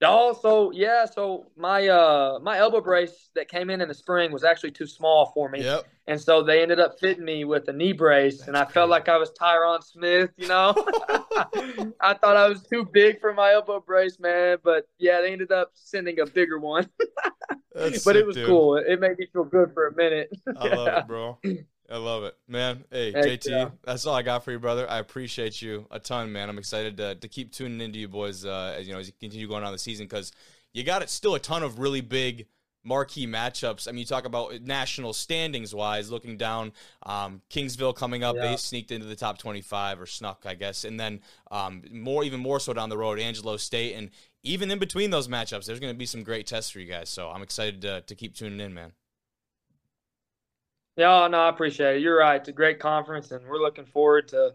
Also, yeah. So my uh my elbow brace that came in in the spring was actually too small for me, yep. and so they ended up fitting me with a knee brace, That's and I crazy. felt like I was Tyron Smith. You know, I thought I was too big for my elbow brace, man. But yeah, they ended up sending a bigger one. but sick, it was dude. cool. It made me feel good for a minute. I love it, bro. I love it, man. Hey, Heck JT, yeah. that's all I got for you, brother. I appreciate you a ton, man. I'm excited to, to keep tuning into you boys uh, as you know as you continue going on the season because you got it still a ton of really big marquee matchups. I mean, you talk about national standings wise, looking down, um, Kingsville coming up, yeah. they sneaked into the top 25 or snuck, I guess, and then um, more, even more so down the road, Angelo State, and even in between those matchups, there's going to be some great tests for you guys. So I'm excited to, to keep tuning in, man. Yeah, no, I appreciate it. You're right. It's a great conference, and we're looking forward to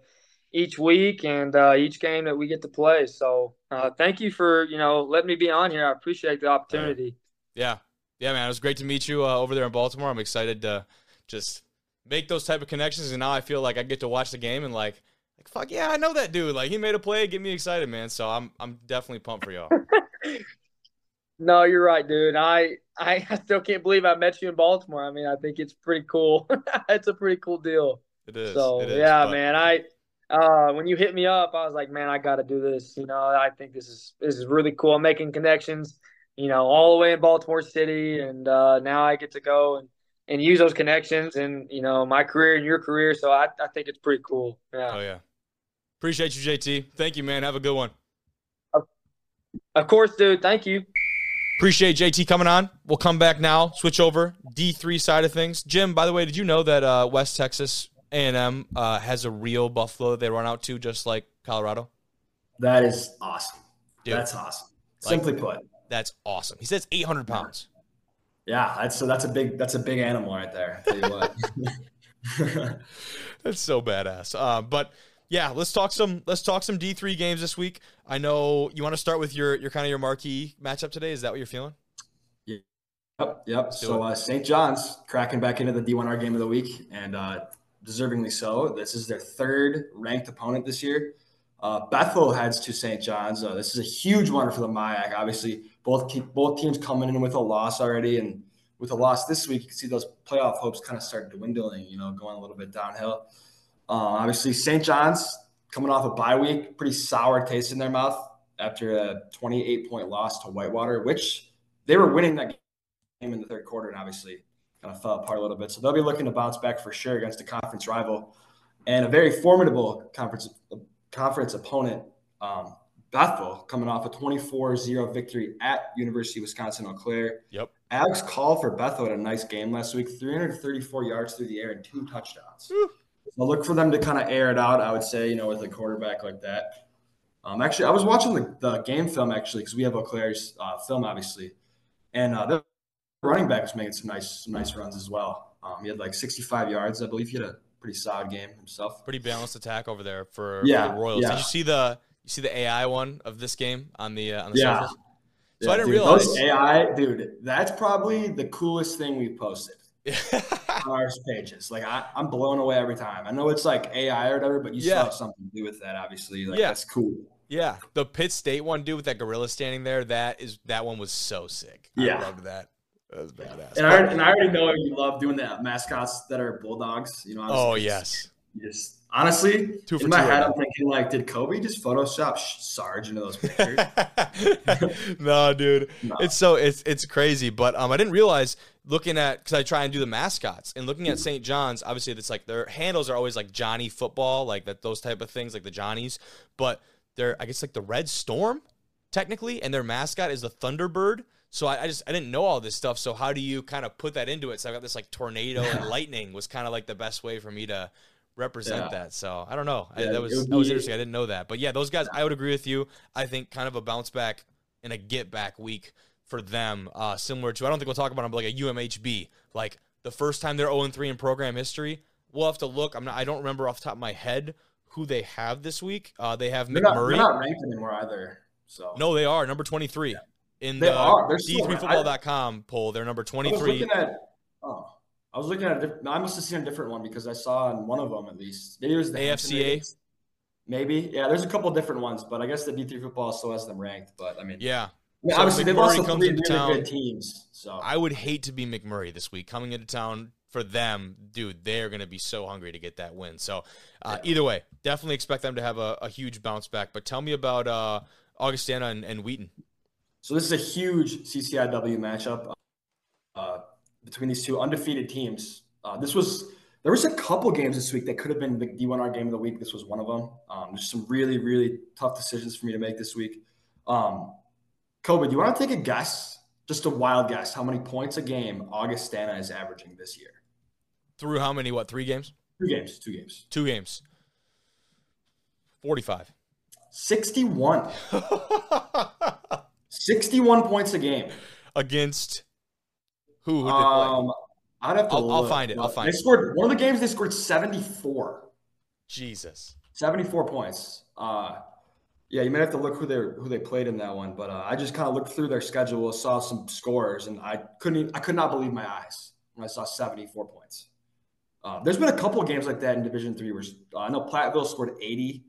each week and uh, each game that we get to play. So, uh, thank you for you know letting me be on here. I appreciate the opportunity. Yeah, yeah, man. It was great to meet you uh, over there in Baltimore. I'm excited to just make those type of connections, and now I feel like I get to watch the game and like, like fuck yeah, I know that dude. Like he made a play, get me excited, man. So I'm I'm definitely pumped for y'all. No, you're right, dude. I I still can't believe I met you in Baltimore. I mean, I think it's pretty cool. it's a pretty cool deal. It is. So it is, yeah, but... man. I uh, when you hit me up, I was like, man, I got to do this. You know, I think this is this is really cool. I'm making connections. You know, all the way in Baltimore City, and uh, now I get to go and and use those connections and you know my career and your career. So I I think it's pretty cool. Yeah. Oh yeah. Appreciate you, JT. Thank you, man. Have a good one. Of course, dude. Thank you. Appreciate JT coming on. We'll come back now. Switch over D3 side of things. Jim, by the way, did you know that uh, West Texas A&M uh, has a real buffalo that they run out to, just like Colorado? That is awesome. Dude, that's awesome. Simply put, that's awesome. He says 800 pounds. Yeah, that's so that's a big that's a big animal right there. tell you what. that's so badass. Uh, but yeah, let's talk some let's talk some D three games this week. I know you want to start with your your kind of your marquee matchup today. Is that what you're feeling? Yeah. Yep, yep. So uh, St. John's cracking back into the D1R game of the week, and uh, deservingly so. This is their third ranked opponent this year. Uh, Bethel heads to St. John's. Uh, this is a huge one for the MIAC. Obviously, both both teams coming in with a loss already, and with a loss this week, you can see those playoff hopes kind of start dwindling. You know, going a little bit downhill. Uh, obviously, St. John's coming off a bye week, pretty sour taste in their mouth after a 28 point loss to Whitewater, which they were winning that game in the third quarter and obviously kind of fell apart a little bit. So they'll be looking to bounce back for sure against a conference rival and a very formidable conference conference opponent. Um, Bethel coming off a 24-0 victory at University of Wisconsin Eau Claire. Yep. Alex Call for Bethel had a nice game last week, 334 yards through the air and two touchdowns. So look for them to kind of air it out. I would say, you know, with a quarterback like that. Um, actually, I was watching the, the game film actually because we have Eau Claire's uh, film, obviously, and uh, the running back was making some nice some nice runs as well. Um, he had like 65 yards, I believe. He had a pretty solid game himself. Pretty balanced attack over there for, yeah, for the Royals. Yeah. Did you see the you see the AI one of this game on the uh, on the Yeah. surface? So Yeah, I didn't dude, realize. those AI, dude. That's probably the coolest thing we've posted our pages. Like I, I'm blown away every time. I know it's like AI or whatever, but you Yeah. still have something to do with that, obviously. Like Yeah. that's cool. yeah, the Pitt State one, dude, with that gorilla standing there. That is that one was so sick. Yeah. I loved that. That was badass. And I, and I already know you love doing the mascots that are bulldogs. You know. oh yes, you Just honestly, Two in my head, I'm thinking like, did Kobe just Photoshop Sarge into those pictures? no, dude, No. it's so it's it's crazy. But um, I didn't realize looking at because I try and do the mascots and looking at St. John's. Obviously, it's like their handles are always like Johnny Football, like that those type of things, like the Johnnies. But they're I guess like the Red Storm, technically, and their mascot is the Thunderbird. So I, I just I didn't know all this stuff. So how do you kind of put that into it? So I got this like tornado and lightning was kind of like the best way for me to represent Yeah. that. So I don't know. I, that was would that was interesting. I didn't know that. But yeah, those guys. I would agree with you. I think kind of a bounce back and a get back week for them, uh, similar to I don't think we'll talk about them, but like a UMHB, like the first time they're 0 3 in program history. We'll have to look. I'm not. I don't remember off the top of my head who they have this week. Uh, they have they're, not, McMurry. they're not ranked anymore either. So no, they are number 23 in They the. They're still- D3Football.com poll. They're number 23. at. Oh, I was looking at. A diff- I must have seen a different one because I saw in one of them at least. Maybe it was the AFCA? Maybe, yeah. There's a couple different ones, but I guess the D3 football still has them ranked. But I mean, Yeah, mean, So obviously they've also comes three into really town. good teams. So I would hate to be McMurry this week coming into town for them, dude. They're going to be so hungry to get that win. So, uh, either way, definitely expect them to have a, a huge bounce back. But tell me about uh, Augustana and, and Wheaton. So this is a huge CCIW matchup uh, between these two undefeated teams. Uh, this was there was a couple games this week that could have been the D1R game of the week. This was one of them. Um, there's some really really tough decisions for me to make this week. Um, Kobe, do you want to take a guess, just a wild guess, how many points a game Augustana is averaging this year? Through how many? What three games? Two games, two games, Two games. Forty-five. 61, 61 points a game. Against who? Who did they play? Um, I'd have to. I'll- I'll find it, I'll find They it. scored one of the games. They scored 74. Jesus. 74 points. Uh, yeah, you might have to look who they who they played in that one, but uh, I just kind of looked through their schedule, saw some scores, and I couldn't even- I could not believe my eyes when I saw 74 points. Uh, there's been a couple of games like that in Division Three where uh, I know Platteville scored 80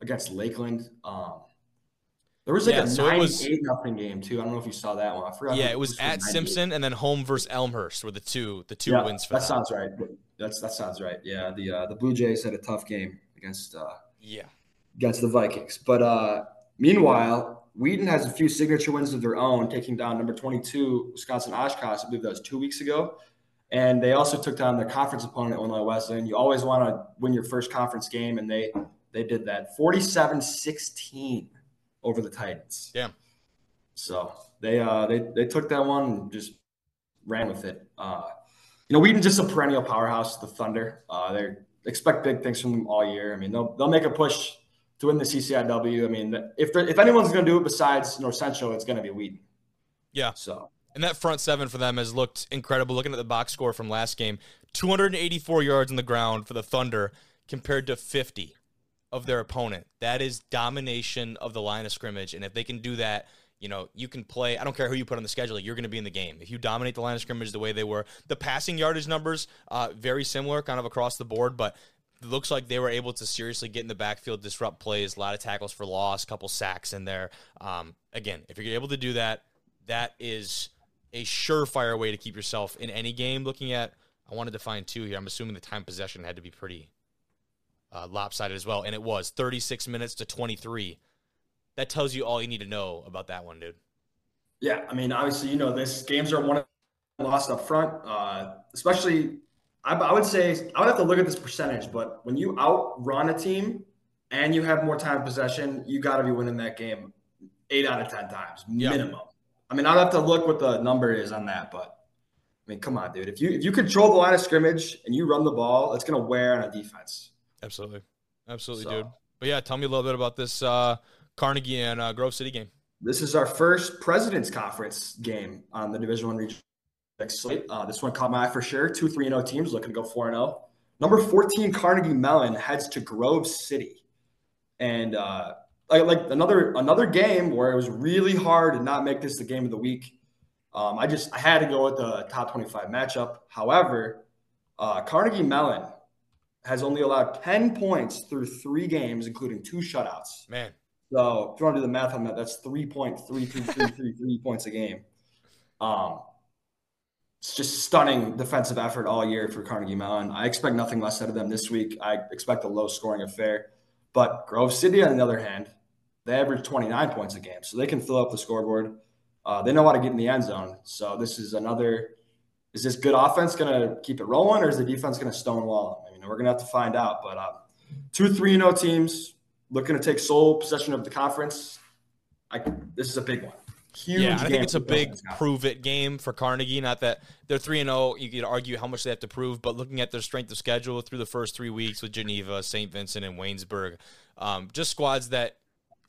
against Lakeland. Um, there was like Yeah, a so it was- 98 nothing game too. I don't know if you saw that one. I forgot. Yeah, it was who at Simpson and then home versus Elmhurst were the two the two yeah, wins for that them. sounds right. That's that sounds right. Yeah, the uh, the Blue Jays had a tough game against uh, Yeah. against the Vikings. But uh, meanwhile, Wheaton has a few signature wins of their own, taking down number 22 Wisconsin Oshkosh. I believe that was two weeks ago. And they also took down their conference opponent, Illinois Wesleyan. You always want to win your first conference game, and they they did that 47 16 over the Titans. Yeah. So they uh they they took that one and just ran with it. Uh, you know, Wheaton's just a perennial powerhouse, the Thunder. Uh, they expect big things from them all year. I mean, they'll they'll make a push to win the CCIW. I mean, if if anyone's going to do it besides North Central, it's going to be Wheaton. Yeah. So And that front seven for them has looked incredible. Looking at the box score from last game, 284 yards on the ground for the Thunder compared to 50 of their opponent. That is domination of the line of scrimmage. And if they can do that, you know, you can play. I don't care who you put on the schedule, you're going to be in the game. If you dominate the line of scrimmage the way they were, the passing yardage numbers, uh, very similar kind of across the board, but it looks like they were able to seriously get in the backfield, disrupt plays, a lot of tackles for loss, couple sacks in there. Um, again, if you're able to do that, that is a surefire way to keep yourself in any game. Looking at, I wanted to find two here. I'm assuming the time possession had to be pretty uh, lopsided as well, and it was 36 minutes to 23. That tells you all you need to know about that one, dude. yeah, I mean, obviously, you know, this games are one lost up front, uh, especially. I, I would say I would have to look at this percentage, but when you outrun a team and you have more time possession, you got to be winning that game eight out of 10 times minimum. I mean, I'll have to look what the number is on that, but I mean, come on, dude. If you if you control the line of scrimmage and you run the ball, it's gonna wear on a defense. Absolutely, absolutely, so, dude. But yeah, tell me a little bit about this uh, Carnegie and uh, Grove City game. This is our first President's Conference game on the Division One region slate. Uh, this one caught my eye for sure. Two three zero oh teams looking to go four and zero. Oh. Number fourteen Carnegie Mellon heads to Grove City, and uh, like like another another game where it was really hard to not make this the game of the week. Um, I just I had to go with the top 25 matchup. However, uh, Carnegie Mellon has only allowed 10 points through three games, including two shutouts. Man. So if you want to do the math on that, that's 3.3333 points a game. Um, it's just stunning defensive effort all year for Carnegie Mellon. I expect nothing less out of them this week. I expect a low scoring affair. But Grove City, on the other hand, they average 29 points a game, so they can fill up the scoreboard. Uh, they know how to get in the end zone. So this is another. Is this good offense going to keep it rolling, or is the defense going to stonewall them? Mean, we're going to have to find out. But uh, two three zero teams looking to take sole possession of the conference. I, this is a big one. Huge yeah, I think it's a big prove it game for Carnegie. Not that they're three and zero. Oh, you could argue how much they have to prove, but looking at their strength of schedule through the first three weeks with Geneva, St. Vincent, and Waynesburg, um, just squads that,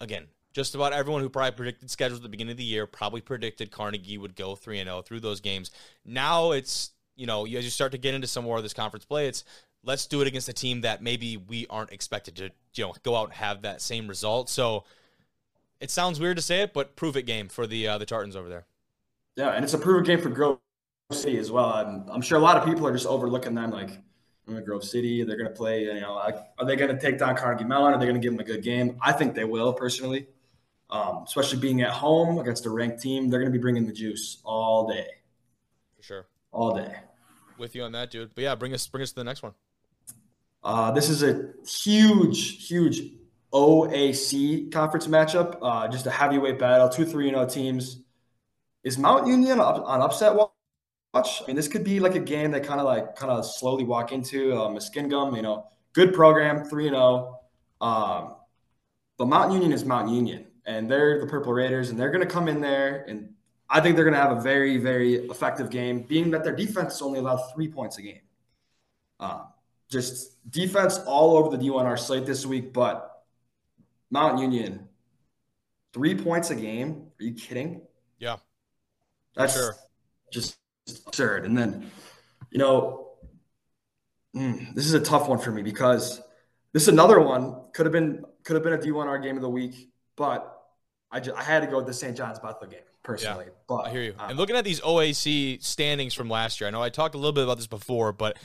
again, just about everyone who probably predicted schedules at the beginning of the year probably predicted Carnegie would go 3 and 0 through those games. Now it's, you know, as you start to get into some more of this conference play, it's let's do it against a team that maybe we aren't expected to, you know, go out and have that same result. So it sounds weird to say it, but prove it game for the uh, the Tartans over there. Yeah, and it's a prove it game for Grove City as well. I'm, I'm sure a lot of people are just overlooking them like Grove City. They're going to play, you know, like, are they going to take down Carnegie Mellon? Are they going to give them a good game? I think they will personally um, especially being at home against a ranked team. They're going to be bringing the juice all day. For sure. All day. With you on that, dude. But yeah, bring us bring us to the next one. Uh, this is a huge, huge OAC conference matchup. Uh, just a heavyweight battle. Two three zero teams. Is Mount Union on upset watch? I mean, this could be like a game that kind of like kind of slowly walk into. Uh, Muskingum, you know, good program, three and zero. Um, but Mount Union is Mount Union and they're the Purple Raiders, and they're going to come in there, and I think they're going to have a very, very effective game, being that their defense only allowed three points a game. Uh, just defense all over the D1R slate this week, but Mount Union, three points a game. Are you kidding? Yeah, that's sure. just absurd. And then, you know, mm, this is a tough one for me because this is another one could have been could have been a D1R game of the week, but I, just, I had to go with the St. John's Bethel game personally. Yeah, but I hear you. Um, and looking at these OAC standings from last year, I know I talked a little bit about this before, but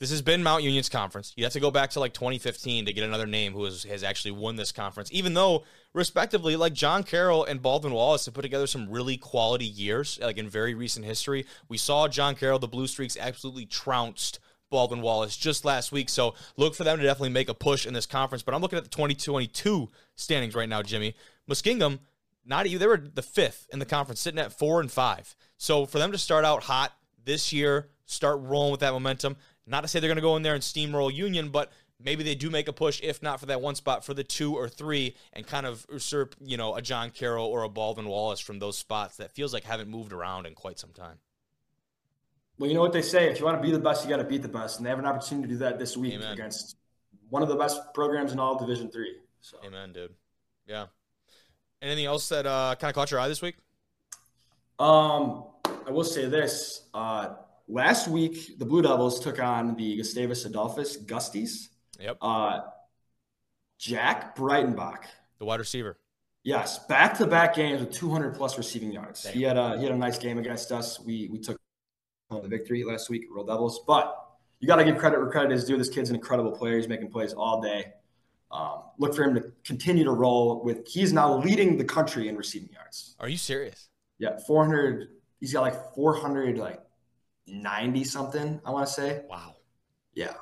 this has been Mount Union's conference. You have to go back to like 2015 to get another name who has, has actually won this conference, even though, respectively, like John Carroll and Baldwin Wallace have put together some really quality years, like in very recent history. We saw John Carroll, the Blue Streaks, absolutely trounced Baldwin Wallace just last week. So look for them to definitely make a push in this conference. But I'm looking at the 2022 standings right now, Jimmy. Muskingum not even they were the fifth in the conference, sitting at four and five. So for them to start out hot this year, start rolling with that momentum. Not to say they're going to go in there and steamroll Union, but maybe they do make a push, if not for that one spot, for the two or three, and kind of usurp, you know, a John Carroll or a Baldwin Wallace from those spots that feels like haven't moved around in quite some time. Well, you know what they say: if you want to be the best, you got to beat the best, and they have an opportunity to do that this week Amen. against one of the best programs in all Division Three. So. Amen, dude. Yeah. Anything else that uh, kind of caught your eye this week? Um, I will say this. Uh, last week, the Blue Devils took on the Gustavus Adolphus Gusties. Yep. Uh, Jack Breitenbach, the wide receiver. Yes, back-to-back games with 200 plus receiving yards. Damn. He had a he had a nice game against us. We we took the victory last week, Royal Devils. But you got to give credit where credit is due. This kid's an incredible player. He's making plays all day. Um, look for him to continue to roll with. He's now leading the country in receiving yards. Are you serious? Yeah, 400. He's got like 400, like 90 something. I want to say. Wow. Yeah.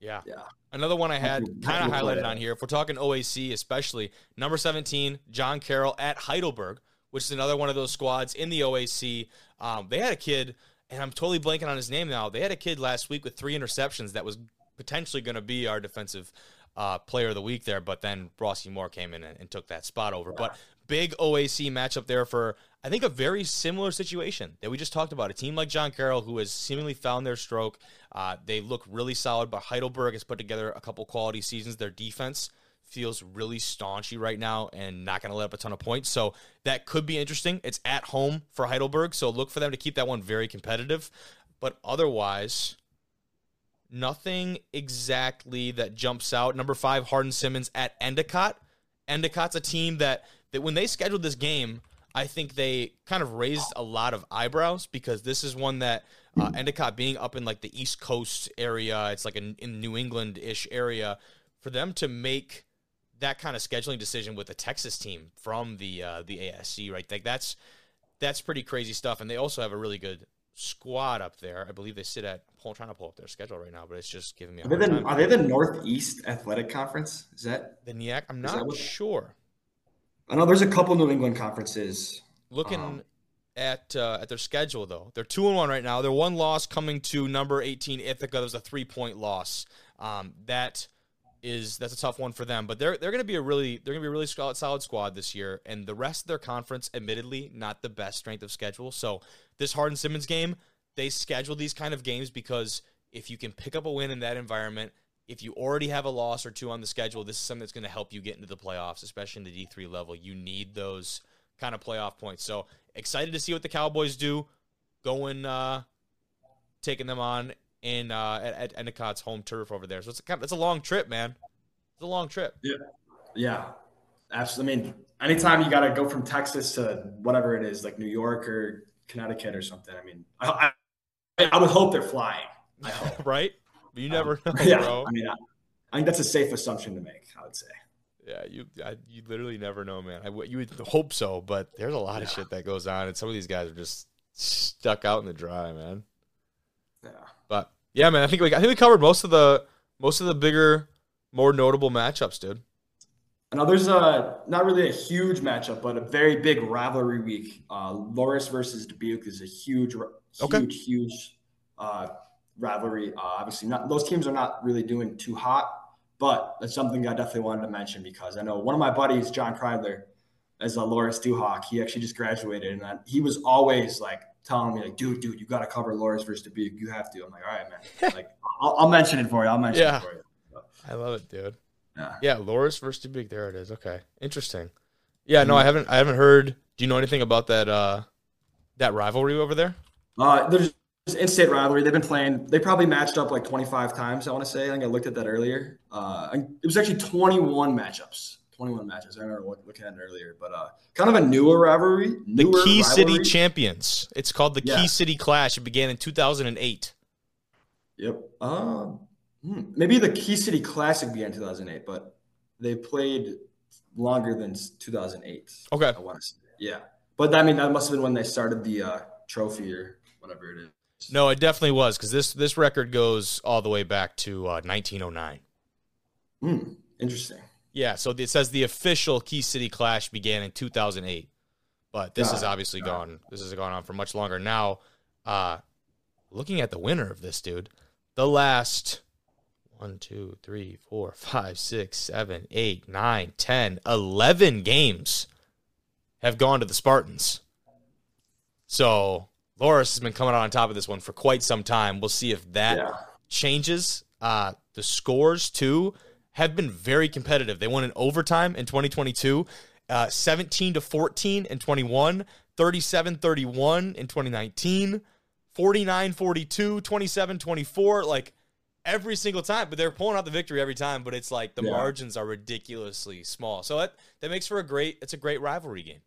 Yeah. Yeah. Another one I had kind of highlighted on here. If we're talking OAC, especially number 17, John Carroll at Heidelberg, which is another one of those squads in the OAC. Um, they had a kid, and I'm totally blanking on his name now. They had a kid last week with three interceptions that was potentially going to be our defensive uh, player of the week there, but then Rossi Moore came in and, and took that spot over. Yeah. But big OAC matchup there for I think a very similar situation that we just talked about. A team like John Carroll who has seemingly found their stroke. Uh, they look really solid, but Heidelberg has put together a couple quality seasons. Their defense feels really staunchy right now and not going to let up a ton of points. So that could be interesting. It's at home for Heidelberg, so look for them to keep that one very competitive. But otherwise, nothing exactly that jumps out. Number five, Hardin Simmons at Endicott. Endicott's a team that that when they scheduled this game, I think they kind of raised a lot of eyebrows because this is one that uh, Endicott being up in like the East Coast area, it's like a, in New England ish area, for them to make that kind of scheduling decision with a Texas team from the uh, the ASC, right? Like that's that's pretty crazy stuff. And they also have a really good squad up there. I believe they sit at. I'm trying to pull up their schedule right now, but it's just giving me. are, they the, are they the Northeast Athletic Conference? Is that the NIAC? I'm not sure. I know there's a couple New England conferences. Looking um, at uh, at their schedule though, they're two and one right now. Their one loss coming to number 18 Ithaca. That was a three point loss. Um, that is that's a tough one for them. But they're they're going to be a really they're going to be a really solid, solid squad this year. And the rest of their conference, admittedly, not the best strength of schedule. So this Hardin Simmons game, they schedule these kind of games because if you can pick up a win in that environment, if you already have a loss or two on the schedule, this is something that's going to help you get into the playoffs, especially in the D three level. You need those kind of playoff points. So excited to see what the Cowboys do, going uh, taking them on in uh, at, at Endicott's home turf over there. So it's a, it's a long trip, man. It's a long trip. Yeah, yeah, absolutely. I mean, anytime you got to go from Texas to whatever it is, like New York or Connecticut or something. I mean, I, I, I would hope they're flying. I hope. right? You never um, know, yeah, bro. I mean, I, I, think that's a safe assumption to make. I would say. Yeah, you I, you literally never know, man. I, you would hope so, but there's a lot yeah. of shit that goes on, and some of these guys are just stuck out in the dry, man. Yeah. But yeah, man, I think we I think we covered most of the most of the bigger, more notable matchups, dude. Now there's a not really a huge matchup, but a very big rivalry week. Uh, Loras versus Dubuque is a huge, huge, okay. huge uh, rivalry. Uh, obviously, not those teams are not really doing too hot, but that's something I definitely wanted to mention because I know one of my buddies, John Kreidler, as a Loras Duhawk, he actually just graduated, and I, he was always like telling me like, dude, dude, you got to cover Loras versus Dubuque. You have to. I'm like, all right, man. like, I'll, I'll, mention it for you. I'll mention yeah. it for you. I love it, dude. Yeah. Yeah, Loras versus Dubuque. There it is. Okay. Interesting. Yeah, no, I mm-hmm. haven't I haven't heard do you know anything about that uh that rivalry over there? Uh there's in-state rivalry. They've been playing. They probably matched up like 25 times. I want to say. I think I looked at that earlier. Uh, it was actually 21 matchups. 21 matches. I remember looking at it earlier, but uh, kind of a newer rivalry. Newer the Key rivalry. City Champions. It's called the yeah. Key City Clash. It began in 2008. Yep. Uh, hmm, maybe the Key City Classic began in 2008, but they played longer than 2008. Okay. I want to say. Yeah, but I mean that must have been when they started the uh, trophy or whatever it is. No, it definitely was because this this record goes all the way back to uh, 1909. Hmm. Interesting. Yeah, so it says the official Key City Clash began in 2008, but this has obviously gone. This has gone on for much longer. Now, uh, looking at the winner of this, dude, the last one, two, three, four, five, six, seven, eight, nine, ten, eleven games have gone to the Spartans. So Loras has been coming out on top of this one for quite some time. We'll see if that yeah. changes. Uh, the scores too have been very competitive. They won in overtime in 2022, uh, 17 to 14 in 21, 37 31 in 2019, 49 42, 27 24. Like every single time, but they're pulling out the victory every time. But it's like the yeah. margins are ridiculously small. So that, that makes for a great, it's a great rivalry game.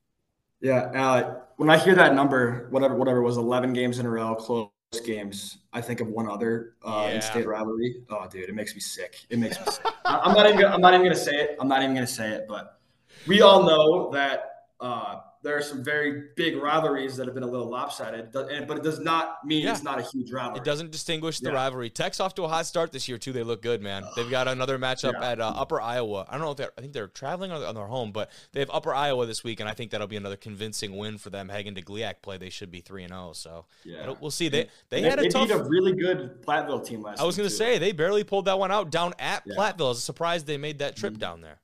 Yeah, uh, when I hear that number, whatever whatever was, eleven games in a row, close games, I think of one other uh, yeah. in-state rivalry. Oh, dude, it makes me sick. It makes me sick. I'm not even. Gonna, I'm not even gonna say it. I'm not even gonna say it. But we all know that uh, there are some very big rivalries that have been a little lopsided, but it does not mean yeah. it's not a huge rivalry. It doesn't distinguish the yeah. rivalry. Tech's off to a hot start this year too. They look good, man. They've got another matchup yeah. at uh, Upper Iowa. I don't know if they're. I think they're traveling on their home, but they have Upper Iowa this week, and I think that'll be another convincing win for them heading to GLIAC play. They should be three and zero. Oh, so yeah, we'll see. They they, they had a they tough. Beat a really good Platteville team last. I was going to say they barely pulled that one out down at Platteville. I was surprised they made that trip mm-hmm. down there.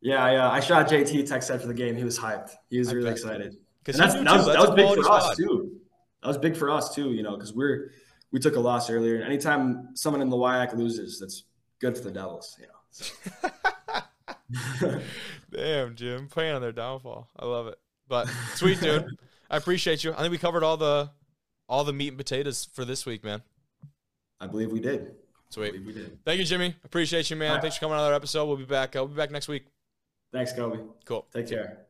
Yeah, yeah. I shot JT text after the game. He was hyped. He was I really excited. Because that, that, was, that was big for us too. That was big for us too. You know, because we're we took a loss earlier, and anytime someone in the WIAC loses, that's good for the Devils. You know. So. Damn, Jim, playing on their downfall. I love it. But sweet dude, I appreciate you. I think we covered all the all the meat and potatoes for this week, man. I believe we did. Sweet. we did. Thank you, Jimmy. Appreciate you, man. Right. Thanks for coming on another episode. We'll be back. Uh, we'll be back next week. Thanks, Kobe. Cool. Take care.